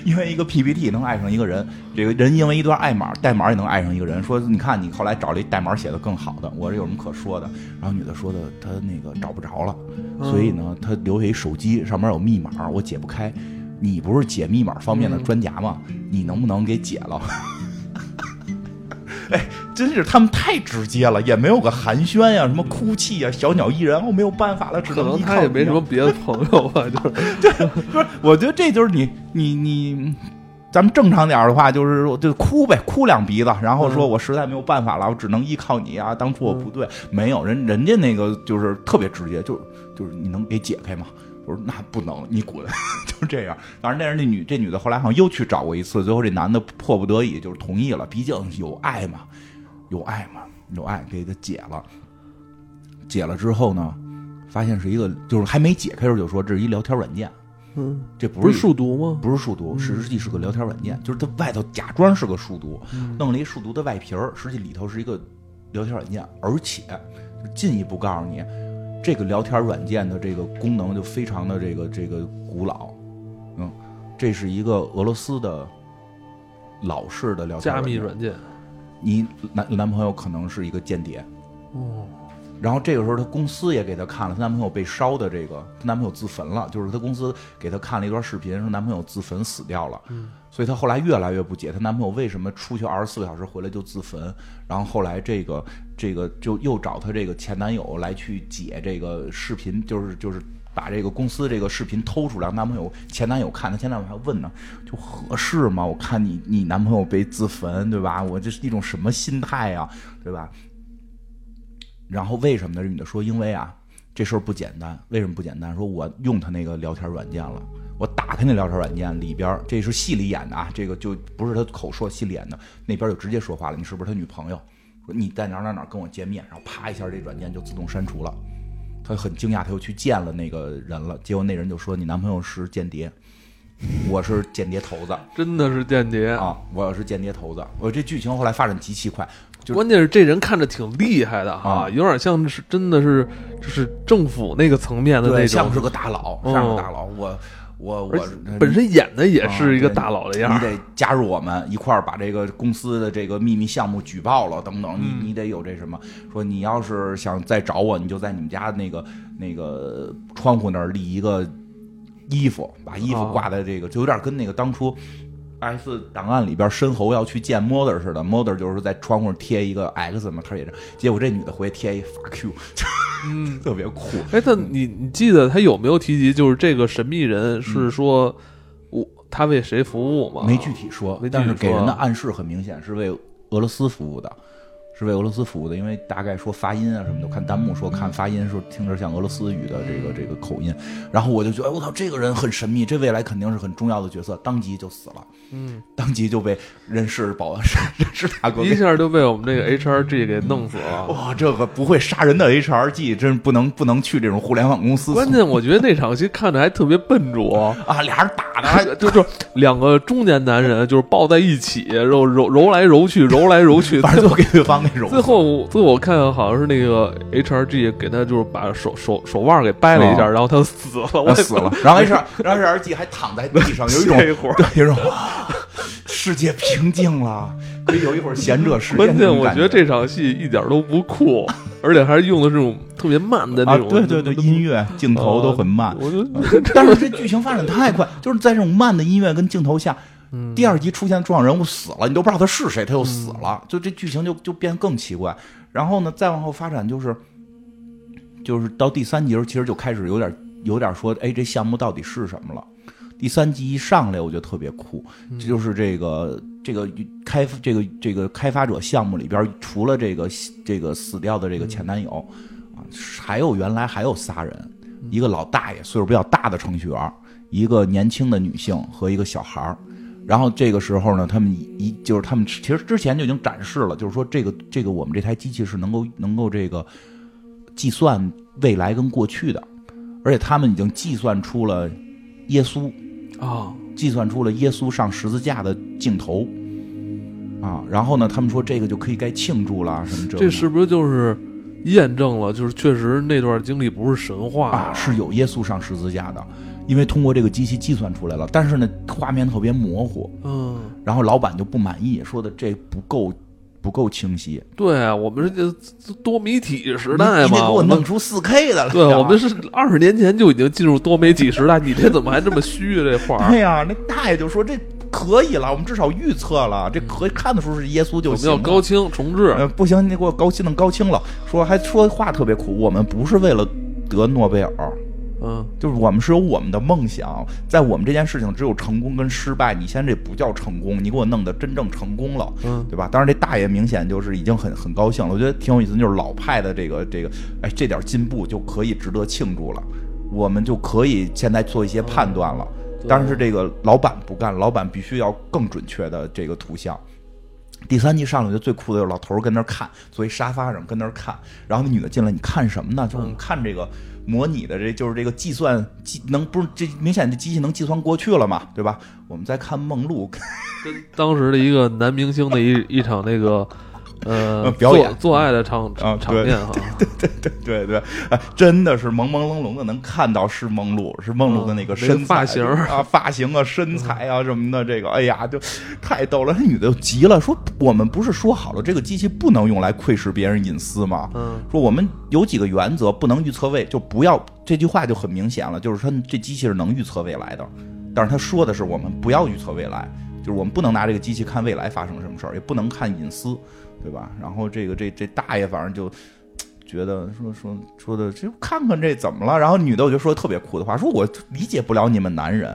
因为一个 PPT 能爱上一个人，这个人因为一段爱码代码也能爱上一个人。说你看你后来找了一代码写的更好的，我这有什么可说的？然后女的说的她那个找不着了，所以呢她留下一手机，上面有密码，我解不开。你不是解密码方面的专家吗？你能不能给解了？哎，真是他们太直接了，也没有个寒暄呀，什么哭泣呀，小鸟依人，我没有办法了，只可能他也没什么别的朋友吧，就是。*laughs* 对不是，我觉得这就是你你你，咱们正常点儿的话，就是就哭呗，哭两鼻子，然后说嗯我实在没有办法了，我只能依靠你啊，当初我不对，没有人人家那个就是特别直接，就是就是你能给解开吗？我说那不能，你滚，*laughs* 就这样。当然，那是那女这女的后来好像又去找过一次，最后这男的迫不得已就是同意了，毕竟有爱嘛，有爱嘛，有爱给他解了。解了之后呢，发现是一个就是还没解开的时候就说这是一聊天软件。嗯，这不是数独吗？不是数独，实际是个聊天软件，就是它外头假装是个数独，弄了一数独的外皮儿，实际里头是一个聊天软件，而且就进一步告诉你，这个聊天软件的这个功能就非常的这个这个古老，嗯，这是一个俄罗斯的老式的聊天加密软件。你男男朋友可能是一个间谍，哦，然后这个时候，她公司也给她看了她男朋友被烧的这个，她男朋友自焚了，就是她公司给她看了一段视频，说男朋友自焚死掉了。嗯，所以她后来越来越不解，她男朋友为什么出去二十四个小时回来就自焚？然后后来这个这个就又找她这个前男友来去解这个视频，就是就是把这个公司这个视频偷出来，男朋友前男友看，她前男友还问呢，就合适吗？我看你你男朋友被自焚，对吧？我这是一种什么心态呀，对吧？然后为什么呢？这女的说，因为啊，这事儿不简单。为什么不简单？说我用他那个聊天软件了，我打开那聊天软件里边，这是戏里演的啊，这个就不是他口说，戏里演的，那边就直接说话了，你是不是他女朋友？说你在哪儿哪哪跟我见面，然后啪一下，这软件就自动删除了。他很惊讶，他又去见了那个人了，结果那人就说你男朋友是间谍，我是间谍头子 *laughs* 真的是间谍。啊，我是间谍头子。我这剧情后来发展极其快，就关键是这人看着挺厉害的哈，啊有点像是真的是就是政府那个层面的那，种像，是个大佬，哦像是个大佬。我我我本身演的也是一个大佬的样儿。你得加入我们一块儿把这个公司的这个秘密项目举报了，等等。嗯你你得有这什么？说你要是想再找我，你就在你们家那个那个窗户那儿立一个衣服，把衣服哦挂在这个，就有点跟那个当初。X 档案里边，申猴要去见 Mother 似的，Mother 就是在窗户上贴一个 X 嘛，他也是。结果这女的回来贴一 fuck you，*laughs* 嗯，特别酷。哎，但你你记得他有没有提及，就是这个神秘人是说我他为谁服务吗？没具体说但是给人的暗示很明显，是为俄罗斯服务的，是为俄罗斯服务的，因为大概说发音啊什么的，看弹幕说看发音说听着像俄罗斯语的这个这个口音，然后我就觉得，哎我操，这个人很神秘，这未来肯定是很重要的角色，当即就死了，嗯，当即就被人事保安 *laughs* 人事大哥一。下就被我们这个 HRG 给弄死了。哇，这个不会杀人的 HRG 真不能不能去这种互联网公司关键我觉得那场戏看着还特别笨拙，*laughs* 啊，俩人打的 *laughs* 还就就两个中年男人就是抱在一起，揉揉揉来揉去，揉来揉去，反正就给对方那种。最后，最后我看好像是那个 HRG 给他就是把手手手腕给掰了一下，哦。然后他死了，我死了，然后 HR 然后 HRG 还躺在地上，有一种 *laughs* 这会儿。对，有一种啊世界平静了，可以有一会儿闲者时间关键我觉得这场戏一点都不酷，而且还是用的这种特别慢的那啊，种，对对对，音乐镜头都很慢，我就 *laughs* 但是这剧情发展太快，就是在这种慢的音乐跟镜头下，嗯第二集出现重要人物死了，你都不知道他是谁，他又死了，就这剧情就就变更奇怪。然后呢，再往后发展就是，就是到第三集的时候，其实就开始有点有点说，哎，这项目到底是什么了？第三集一上来我就特别酷，这就是这个这个开这个这个开发者项目里边，除了这个这个死掉的这个前男友啊，还有原来还有仨人，一个老大爷岁数比较大的程序员，一个年轻的女性和一个小孩儿。然后这个时候呢，他们一就是他们其实之前就已经展示了，就是说这个这个我们这台机器是能够能够这个计算未来跟过去的，而且他们已经计算出了耶稣，啊，计算出了耶稣上十字架的镜头，啊，然后呢，他们说这个就可以该庆祝了，什么这这是不是就是验证了，就是确实那段经历不是神话啊是有耶稣上十字架的，因为通过这个机器计算出来了，但是呢，画面特别模糊，嗯，然后老板就不满意，说的这不够不够清晰，对啊，我们是这这多媒体时代嘛，你得给我弄出四 K 的来，对，我们是二十年前就已经进入多媒体时代，你这怎么还这么虚啊？这画对呀、那大爷就说这可以了，我们至少预测了，这可以看得出是耶稣就行我们。要高清重置，呃，不行，你给我高清弄高清了。说还说话特别苦，我们不是为了得诺贝尔，嗯，就是我们是有我们的梦想，在我们这件事情只有成功跟失败。你现在这不叫成功，你给我弄得真正成功了，嗯对吧？当然，这大爷明显就是已经很很高兴了，我觉得挺有意思，就是老派的这个这个，哎，这点进步就可以值得庆祝了，我们就可以现在做一些判断了。对但是这个老板不干，老板必须要更准确的这个图像。第三集上来就最酷的就是老头儿跟那儿看，坐一沙发上跟那儿看，然后那女的进来，你看什么呢？就是我们看这个模拟的这就是这个计算机能不是这明显这机器能计算过去了嘛，对吧？我们在看梦露，*laughs* 跟当时的一个男明星的一一场那个呃呃表演做做爱的场啊场面哈，对对对对对，哎，真的是朦朦胧胧的能看到是梦露，是梦露的那个身材、发型啊、发型啊、身材啊什么的，这个哎呀，就太逗了。那女的就急了，说我们不是说好了这个机器不能用来窥视别人隐私吗？嗯说我们有几个原则，不能预测未，就不要这句话就很明显了，就是说这机器是能预测未来的，但是他说的是我们不要预测未来，就是我们不能拿这个机器看未来发生什么事儿，也不能看隐私，对吧？然后这个这这大爷反正就。觉得说说说的，就看看这怎么了？然后女的我就说特别酷的话，说我理解不了你们男人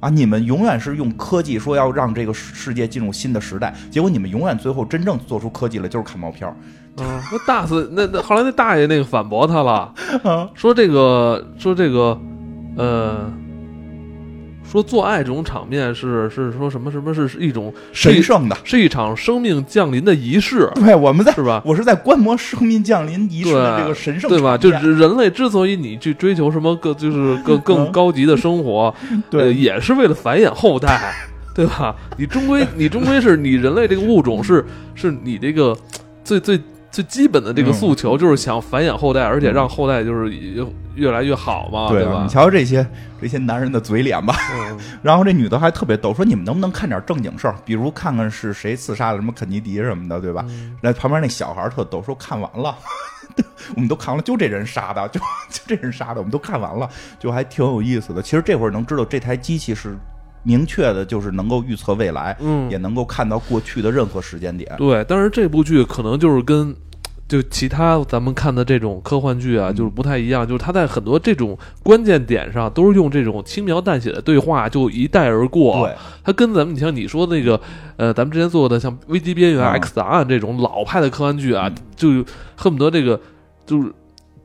啊，你们永远是用科技说要让这个世界进入新的时代，结果你们永远最后真正做出科技来就是看毛片儿。啊，那大四那那后来那大爷那个反驳他了，*laughs* 啊说这个说这个呃。说做爱这种场面是是说什么什么是是一种神圣的，是一场生命降临的仪式，对，我们在是吧？我是在观摩生命降临仪式的这个神圣对吧？就是人类之所以你去追求什么更就是更更高级的生活，呃，对也是为了繁衍后代，*laughs* 对吧？你终归你终归是你人类这个物种是是你这个最最最基本的这个嗯诉求，就是想繁衍后代，而且让后代就是越越来越好嘛，对吧你？瞧这些这些男人的嘴脸吧。嗯 *laughs* 然后这女的还特别逗，说你们能不能看点正经事儿，比如看看是谁刺杀了什么肯尼迪什么的，对吧？嗯那旁边那小孩特逗，说看完了，*laughs* 我们都看完了，就这人杀的，*laughs* 就就这人杀的，我们都看完了，就还挺有意思的。其实这会儿能知道这台机器是明确的，就是能够预测未来，嗯也能够看到过去的任何时间点。对，但是这部剧可能就是跟 *tsk* 就其他咱们看的这种科幻剧啊，嗯就是不太一样，就是它在很多这种关键点上都是用这种轻描淡写的对话就一带而过。对，它跟咱们你像你说的那个呃，咱们之前做的像《危机边缘》嗯 X 档案这种老派的科幻剧啊，就恨不得这个就是。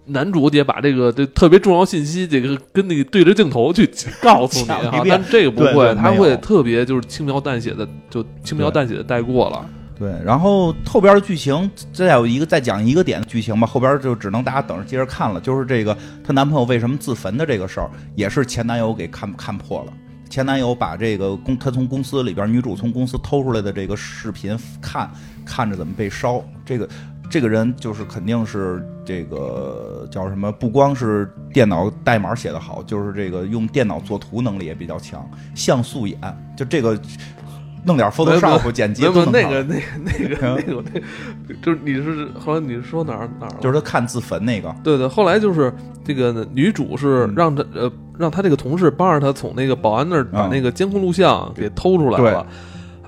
男主得把这个这特别重要信息，这个跟那个对着镜头去告诉你哈，讲一遍但这个不会，他会特别就是轻描淡写的，就轻描淡写的带过了。对，然后后边的剧情再有一个再讲一个点的剧情吧，后边就只能大家等着接着看了。就是这个她男朋友为什么自焚的这个事儿，也是前男友给看看破了。前男友把这个公他从公司里边女主从公司偷出来的这个视频看看着怎么被烧，这个这个人就是肯定是这个叫什么？不光是电脑代码写得好，就是这个用电脑作图能力也比较强，像素眼，就这个弄点 Photoshop 剪辑都那个那个那个那个那个，就是你是后来你是说哪儿哪儿？就是他看自焚那个，对对，后来就是这个女主是嗯让他呃让他这个同事帮着他从那个保安那儿把嗯那个监控录像给偷出来对了，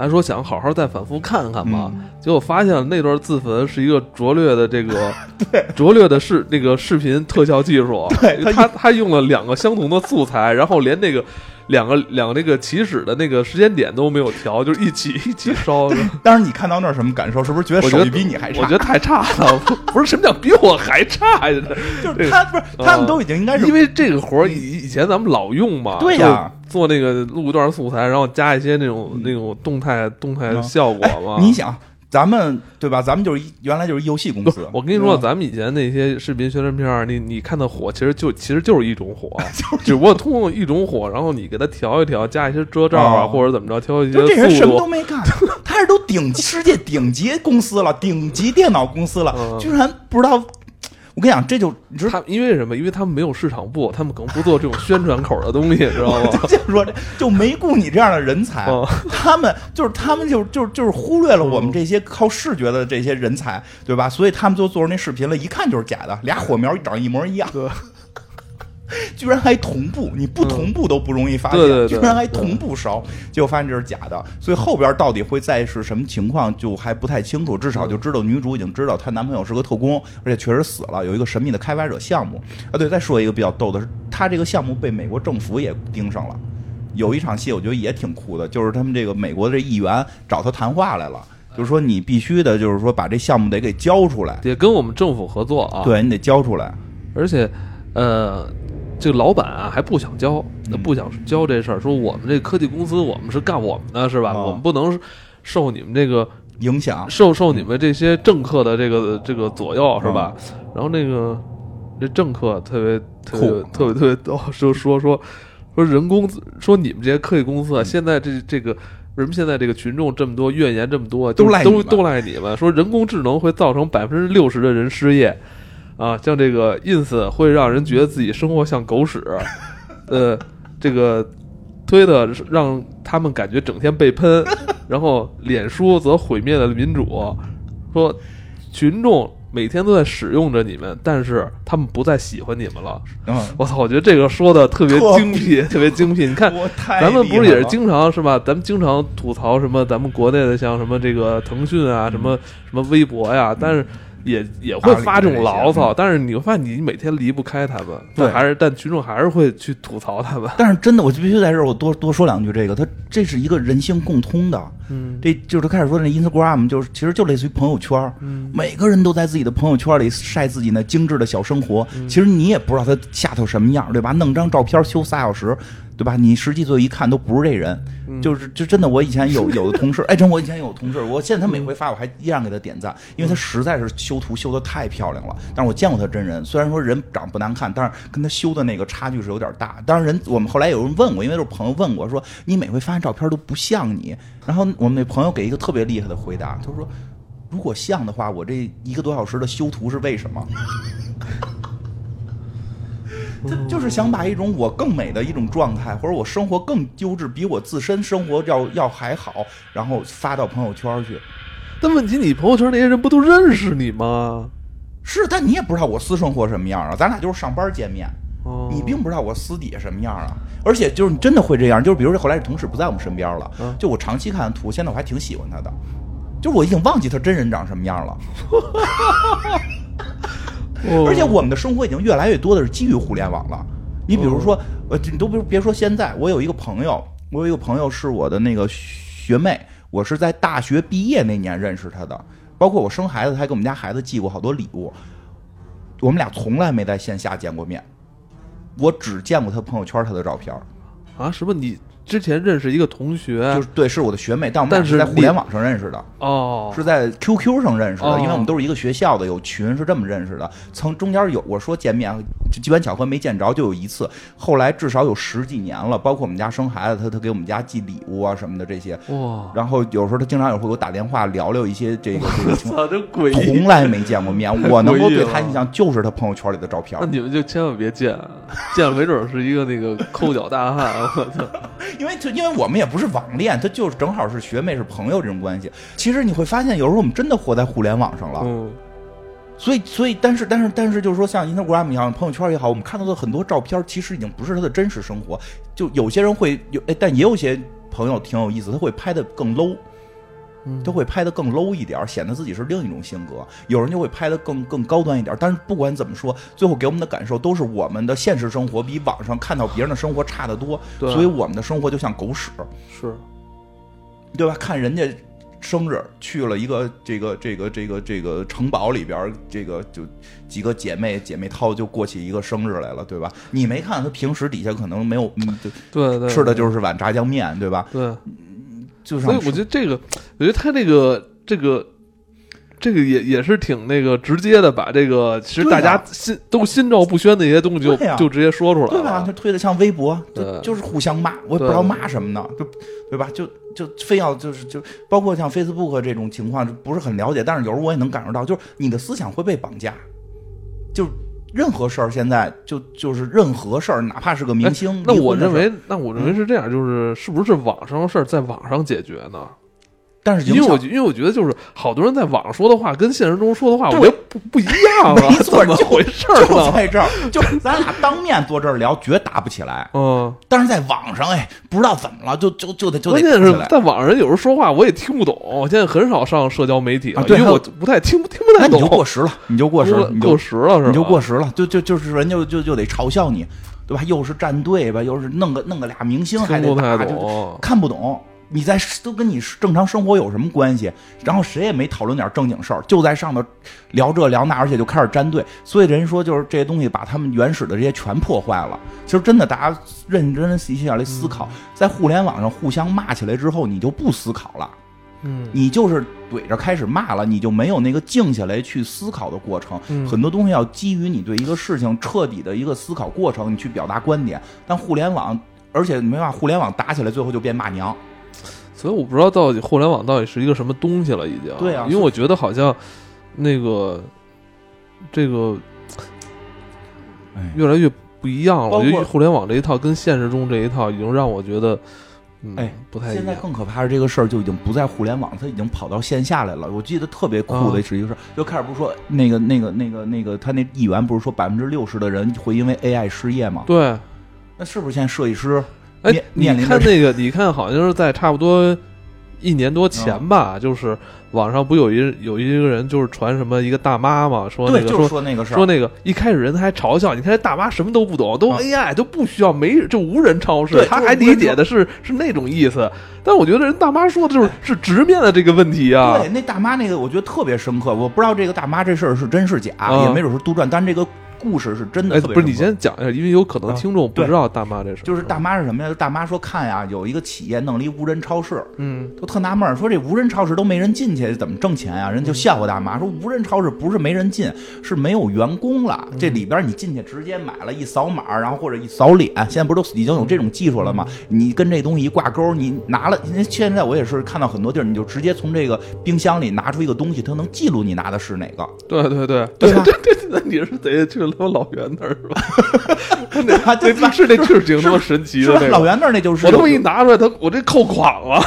还说想好好再反复看看嘛，嗯结果发现那段自焚是一个拙劣的这个 *laughs* 拙劣的视那个视频特效技术，对他他他用了两个相同的素材，然后连那个。两个两个那个起始的那个时间点都没有调，就是一起一起烧。*laughs* 当时你看到那儿什么感受？是不是觉得手艺比你还差？我觉得太差了，不不是什么叫比我还差呀？*laughs* 就是他不是他们都已经应该是因为这个活儿以以前咱们老用嘛，对呀做那个录一段素材，然后加一些那种那种动态动态嗯效果嘛。你想咱们对吧？咱们就是一原来就是一游戏公司。我跟你说，咱们以前那些视频宣传片，你你看的火，其实就其实就是一种火，*laughs* 只不过通过一种火，然后你给它调一调，加一些遮罩啊，哦或者怎么着，调一些就这人什。么都没干，*laughs* 他是都顶世界顶级公司了，顶级电脑公司了，嗯居然不知道。我跟你讲，这就你知道，他因为什么？因为他们没有市场部，他们可能不做这种宣传口的东西，知道吗？*laughs* 就是说就没雇你这样的人才，哦他们就是他们就就就是忽略了我们这些靠视觉的这些人才，对吧？所以他们就做出那视频了，一看就是假的，俩火苗长一模一样，对，居然还同步，你不同步都不容易发现，对对对居然还同步烧，结果发现这是假的，所以后边到底会再是什么情况就还不太清楚，至少就知道女主已经知道她男朋友是个特工，而且确实死了，有一个神秘的开发者项目啊。对，再说一个比较逗的是，他这个项目被美国政府也盯上了。有一场戏，我觉得也挺酷的，就是他们这个美国的这议员找他谈话来了，就是说你必须的，就是说把这项目得给交出来，得跟我们政府合作啊。，对你得交出来。而且，呃，这个老板啊还不想交，那嗯不想交这事儿，说我们这科技公司我们是干我们的，是吧？哦我们不能受你们这个影响受受你们这些政客的这个这个左右，是吧？嗯然后那个这政客特别特别酷特别特别逗，就说说说人工说你们这些科技公司啊，现在这这个。为什么现在这个群众这么多怨言这么多，都都赖你们都赖你们？说人工智能会造成百分之六十的人失业，啊，像这个 ins 会让人觉得自己生活像狗屎，*laughs* 呃，这个推特让他们感觉整天被喷，然后脸书则毁灭了民主，说群众每天都在使用着你们，但是他们不再喜欢你们了。嗯，我操，我觉得这个说的特别精辟，特别精辟。你看，咱们不是也是经常是吧？咱们经常吐槽什么？咱们国内的像什么这个腾讯啊，什么什么微博呀，但是也也会发这种牢骚。但是你会发现，你每天离不开他们，对还是但群众还是会去吐槽他们。但是真的，我就必须在这儿我多多说两句。这个，他这是一个人性共通的。嗯这就是他开始说的那 Instagram，就是其实就类似于朋友圈，嗯每个人都在自己的朋友圈里晒自己那精致的小生活。嗯其实你也不知道他下头什么样，对吧？弄张照片修仨小时，对吧？你实际最后一看都不是这人，嗯就是就真的。我以前有有的同事，哎，真我以前有同事，我现在他每回发我还依然给他点赞，因为他实在是修图修的太漂亮了。但是我见过他真人，虽然说人长不难看，但是跟他修的那个差距是有点大。当然人我们后来有人问我，因为都是朋友问我说，你每回发照片都不像你。然后我们那朋友给一个特别厉害的回答，他说。如果像的话，我这一个多小时的修图是为什么？他就是想把一种我更美的一种状态，或者我生活更优质，比我自身生活要要还好，然后发到朋友圈去。但问题，你朋友圈那些人不都认识你吗？是，但你也不知道我私生活什么样啊，咱俩就是上班见面，哦，你并不知道我私底下什么样啊。而且就是你真的会这样，就是比如说后来这同事不在我们身边了，嗯就我长期看图，现在我还挺喜欢他的，就是我已经忘记他真人长什么样了。*laughs* 哦而且我们的生活已经越来越多的是基于互联网了。你比如说，呃，你都别别说现在，我有一个朋友，我有一个朋友是我的那个学妹，我是在大学毕业那年认识她的。包括我生孩子，她还给我们家孩子寄过好多礼物。我们俩从来没在线下见过面，我只见过她朋友圈她的照片，啊，什么？你之前认识一个同学，就是对，是我的学妹，但我们俩是在互联网上认识的。哦，是在 QQ 上认识的，哦因为我们都是一个学校的，有群是这么认识的。曾中间有我说见面，就机缘巧合没见着，就有一次。后来至少有十几年了，包括我们家生孩子，他他给我们家寄礼物啊什么的这些。哇，然后有时候他经常也会给我打电话聊聊一些这个 *laughs* 这个情况。操，真诡异从。来没见过面，我能够 *laughs* 对他印象就是他朋友圈里的照片那，你们就千万别见，见了没准是一个那个抠脚大汉。我操！*laughs* 因为就因为我们也不是网恋，他就是正好是学妹是朋友这种关系。其实你会发现，有时候我们真的活在互联网上了。嗯，所以，所以，但是，但是，但是，就是说，像 Instagram 一样，朋友圈也好，我们看到的很多照片，其实已经不是他的真实生活。就有些人会有，哎，但也有些朋友挺有意思，他会拍的更 low，嗯他会拍的更 low 一点，显得自己是另一种性格。有人就会拍的更更高端一点。但是不管怎么说，最后给我们的感受都是我们的现实生活比网上看到别人的生活差得多，对所以我们的生活就像狗屎。是，对吧？看人家生日去了一个这个这个这个这个城堡里边，这个就几个姐妹姐妹淘就过起一个生日来了，对吧？你没看他平时底下可能没有，嗯，就对对，吃的就是碗炸酱面，对吧？对。就所以我觉得这个，我觉得他这个这个这个也也是挺那个直接的，把这个其实大家心、都心照不宣的一些东西就就直接说出来了对吧？了就。推的像微博，就是互相骂，我也不知道骂什么呢，就对吧？就就非要就是就包括像 Facebook 这种情况，不是很了解，但是有时候我也能感受到，就是你的思想会被绑架，就任何事儿现在就就是任何事儿，哪怕是个明星，哎那我认为，那我认为是这样，就是是不是网上的事儿在网上解决呢？但是因为我因为我觉得就是好多人在网上说的话跟现实中说的话，我对觉得不不一样了，没错就怎么回事儿就呢？在这儿，就咱俩当面坐这儿聊，绝打不起来。嗯，但是在网上，哎，不知道怎么了，就就就得就得关键是。在网上人有时候说话我也听不懂，我现在很少上社交媒体了，啊对因为我不太听不听不那你太懂。就过时了，你就过时了，你就过时了是吧？你就过时了，就就就是人就就就得嘲笑你，对吧？又是站队吧，又是弄个弄个俩明星，还得听不。看不懂。你在都跟你正常生活有什么关系？然后谁也没讨论点正经事儿，就在上头聊这聊那，而且就开始站队。所以人说就是这些东西把他们原始的这些全破坏了。其实真的，大家认真细细下来思考，在互联网上互相骂起来之后，你就不思考了。嗯，你就是怼着开始骂了，你就没有那个静下来去思考的过程。很多东西要基于你对一个事情彻底的一个思考过程，你去表达观点。但互联网，而且没办法，互联网打起来最后就变骂娘。所以我不知道到底互联网到底是一个什么东西了，已经。对啊因为我觉得好像那个这个哎，越来越不一样了。包括我觉得互联网这一套跟现实中这一套已经让我觉得，嗯，哎，不太一样。现在更可怕是这个事儿就已经不在互联网，它已经跑到线下来了。我记得特别酷的啊是一个事儿，就开始不是说那个那个那个那个他那议员不是说百分之六十的人会因为 AI 失业吗？对，那是不是现在设计师哎，你看那个，你看好像是在差不多一年多前吧，就是网上不有一有一个人就是传什么一个大妈嘛，说那对，就是个说说那个事儿，说那个一开始人还嘲笑，你看这大妈什么都不懂，都啊 AI 都不需要，没就无人超市对，他还理解的是是那种意思。但我觉得人大妈说的就是是直面的这个问题啊对，，那大妈那个我觉得特别深刻，我不知道这个大妈这事儿是真是假，啊也没准是杜撰，但这个故事是真的哎，特别不是你先讲一下，因为有可能啊听众不知道大妈这事儿，就是大妈是什么呀？就大妈说看呀，有一个企业弄了一无人超市，嗯都特纳闷儿，说这无人超市都没人进去，怎么挣钱呀？人就笑话大妈说，无人超市不是没人进，是没有员工了。这里边你进去直接买了一扫码，然后或者一扫脸，现在不是都已经有这种技术了吗？你跟这东西一挂钩，你拿了，现在我也是看到很多地儿，你就直接从这个冰箱里拿出一个东西，它能记录你拿的是哪个。对对对对吧对 *laughs* 对，那你是得去他妈老袁那儿是吧？*laughs* 那那是那确实挺他妈神奇？的那个。老袁那儿那就是我他有妈一拿出来，他我这扣款了，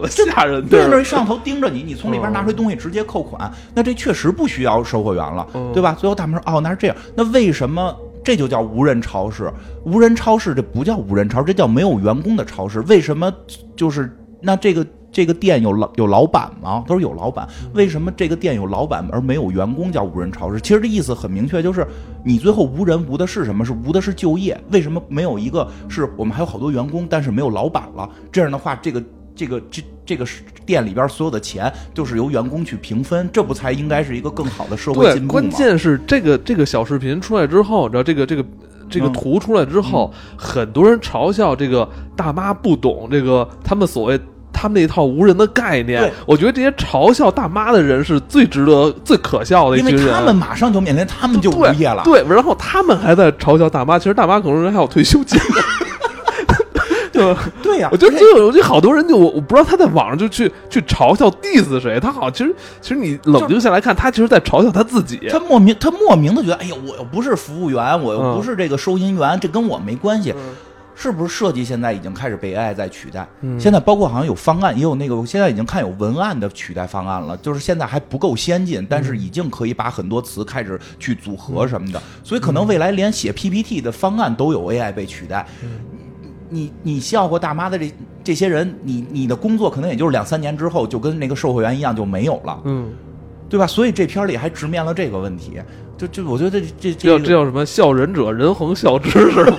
我操，吓人对，那的。一摄像头盯着你，你从里边拿出东西直接扣款，那这确实不需要售货员了，嗯对吧？最后他们说，哦，那是这样，那为什么这就叫无人超市？无人超市这不叫无人超市，这叫没有员工的超市。为什么就是那这个这个店有老有老板吗？他说有老板，为什么这个店有老板而没有员工叫无人超市？其实这意思很明确，就是你最后无人无的是什么？是无的是就业。为什么没有一个是我们还有好多员工，但是没有老板了？这样的话，这个这个这这个店里边所有的钱就是由员工去平分，这不才应该是一个更好的社会，进步吗？关键是这个这个小视频出来之后，你知道这个这个这个嗯图出来之后，很多人嘲笑这个大妈不懂这个他们所谓。他们那一套无人的概念对，我觉得这些嘲笑大妈的人是最值得、最可笑的一因为。他们马上就面临，他们就无业了。对，然后他们还在嘲笑大妈，其实大妈可能人还有退休金。*laughs* 对吧？对呀、我觉得就有就好多人就我我不知道他在网上就去去嘲笑 diss 谁，他好像其实其实你冷静下来看，他其实在嘲笑他自己。他莫名他莫名的觉得，哎呀，我又不是服务员，我又嗯不是这个收银员，这跟我没关系。嗯是不是设计现在已经开始被 AI 在取代？嗯现在包括好像有方案，也有那个，我现在已经看有文案的取代方案了，就是现在还不够先进，但是已经可以把很多词开始去组合什么的，所以可能未来连写 PPT 的方案都有 AI 被取代。你你笑话大妈的这这些人，你你的工作可能也就是两三年之后就跟那个售货员一样就没有了，嗯，对吧？所以这片儿里还直面了这个问题，就就我觉得这这这叫这这叫什么？笑人者人恒笑之是吧？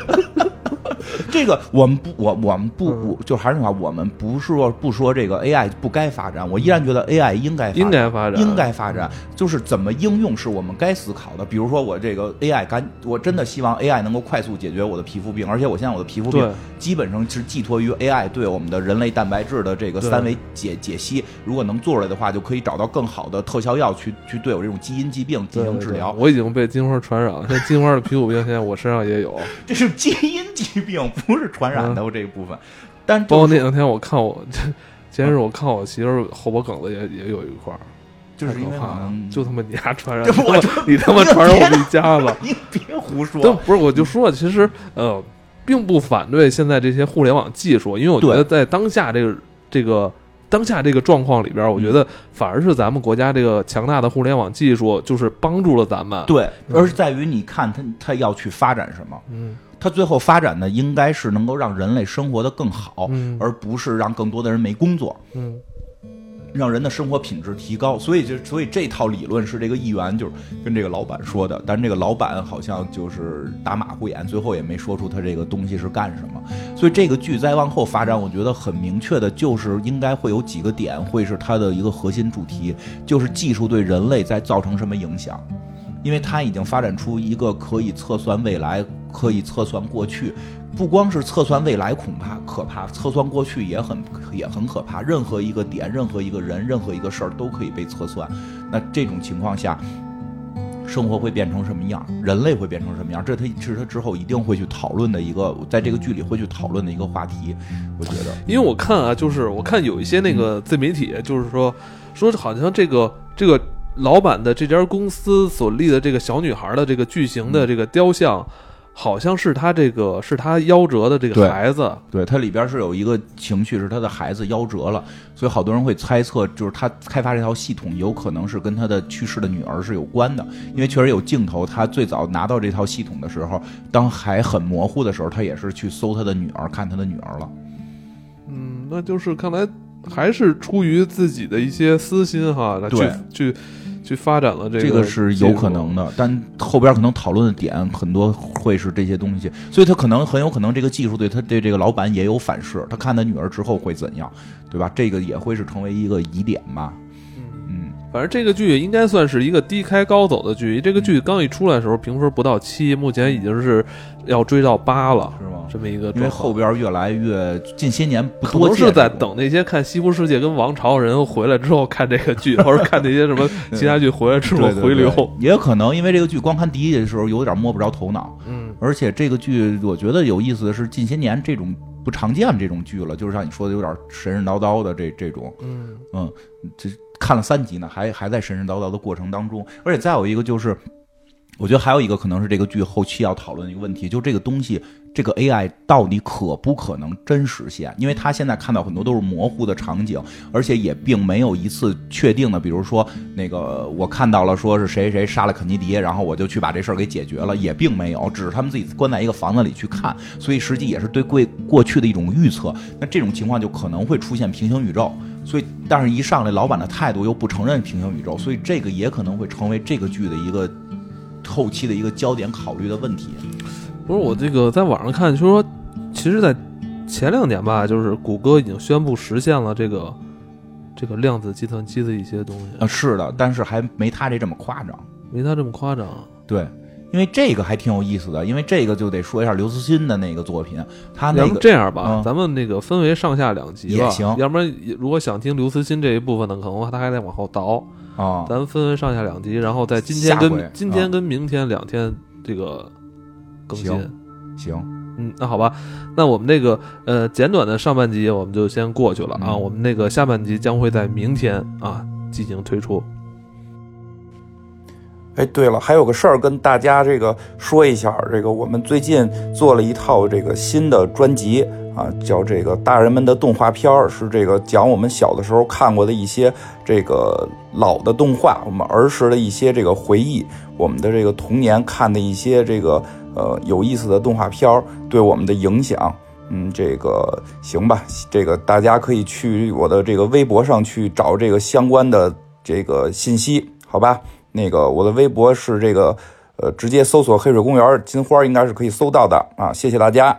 *laughs* 这个我们不，我我们不，不就还是那话，我们不是说不说这个 AI 不该发展，我依然觉得 AI 应该应该发展，应该发展，就是怎么应用是我们该思考的。比如说我这个 AI 赶，我真的希望 AI 能够快速解决我的皮肤病，而且我现在我的皮肤病基本上是寄托于 AI 对我们的人类蛋白质的这个三维解解析，如果能做出来的话，就可以找到更好的特效药去去对我这种基因疾病进行治疗。我已经被金花传染了，现在金花的皮肤病现在我身上也有，*laughs* 这是基因疾病，*laughs* 不是传染的。我这一部分，但包括那两天我看我 *laughs* 前日我看我媳妇后脖梗子也也有一块儿，就是因为就他妈你家传染，你他妈传染我们一家子，*laughs* 你别胡说。不是，我就说，其实呃，并不反对现在这些互联网技术，因为我觉得在当下这个这个。当下这个状况里边，我觉得反而是咱们国家这个强大的互联网技术，就是帮助了咱们。对，而是在于你看他他要去发展什么，嗯，他最后发展的应该是能够让人类生活的更好，而不是让更多的人没工作，嗯。让人的生活品质提高，所以就所以这套理论是这个议员就是跟这个老板说的，但这个老板好像就是打马虎眼，最后也没说出他这个东西是干什么。所以这个剧再往后发展，我觉得很明确的就是应该会有几个点会是它的一个核心主题，就是技术对人类在造成什么影响，因为它已经发展出一个可以测算未来、可以测算过去。不光是测算未来恐怕可怕，测算过去也很也很可怕。任何一个点，任何一个人，任何一个事儿都可以被测算。那这种情况下，生活会变成什么样？人类会变成什么样？这他是他之后一定会去讨论的一个，在这个剧里会去讨论的一个话题。我觉得，因为我看啊，就是我看有一些那个自媒体，就是说说好像这个这个老板的这家公司所立的这个小女孩的这个巨型的这个雕像。好像是他这个是他夭折的这个孩子，对他里边是有一个情绪是他的孩子夭折了，所以好多人会猜测，就是他开发这套系统有可能是跟他的去世的女儿是有关的，因为确实有镜头，他最早拿到这套系统的时候，当还很模糊的时候，他也是去搜他的女儿，看他的女儿了。嗯，那就是看来还是出于自己的一些私心哈，去去。去发展了这个，这个是有可能的，但后边可能讨论的点很多会是这些东西，所以他可能很有可能这个技术对他对这个老板也有反噬，他看他女儿之后会怎样，对吧？这个也会是成为一个疑点吧。嗯，反正这个剧应该算是一个低开高走的剧，这个剧刚一出来的时候评分不到七，目前已经是要追到八了，是吗？这么一个，因为后边越来越近些年不多是在等那些看《西部世界》跟《王朝》的人回来之后看这个剧，*laughs* 或者看那些什么其他剧回来之后回流，也有可能因为这个剧光看第一集的时候有点摸不着头脑，嗯，而且这个剧我觉得有意思的是近些年这种不常见这种剧了，就是像你说的有点神神叨叨的这这种，嗯嗯，这看了三集呢，还还在神神叨叨的过程当中，而且再有一个就是。我觉得还有一个可能是这个剧后期要讨论的一个问题，就这个东西，这个 AI 到底可不可能真实现？因为他现在看到很多都是模糊的场景，而且也并没有一次确定的，比如说那个我看到了说是谁谁杀了肯尼迪，然后我就去把这事儿给解决了，也并没有，只是他们自己关在一个房子里去看，所以实际也是对过过去的一种预测。那这种情况就可能会出现平行宇宙，所以但是一上来老板的态度又不承认平行宇宙，所以这个也可能会成为这个剧的一个。后期的一个焦点考虑的问题，不是我这个在网上看，就说，其实，在前两年吧，就是谷歌已经宣布实现了这个这个量子计算机的一些东西啊，是的，但是还没他这这么夸张，没他这么夸张。对，因为这个还挺有意思的，因为这个就得说一下刘慈欣的那个作品，他那个这样吧，咱们那个分为上下两集吧，也行，要不然如果想听刘慈欣这一部分的，可能他还得往后倒。啊，咱分为上下两集，然后在今天跟今天跟明天两天这个更新，行，嗯，那好吧，那我们那个呃简短的上半集我们就先过去了啊，我们那个下半集将会在明天啊进行推出。哎，对了，还有个事儿跟大家这个说一下，这个我们最近做了一套这个新的专辑。啊，叫这个大人们的动画片儿，是这个讲我们小的时候看过的一些这个老的动画，我们儿时的一些这个回忆，我们的这个童年看的一些这个呃有意思的动画片儿对我们的影响。嗯，这个行吧，这个大家可以去我的这个微博上去找这个相关的这个信息，好吧？那个我的微博是这个呃，直接搜索“黑水公园金花”应该是可以搜到的啊，谢谢大家。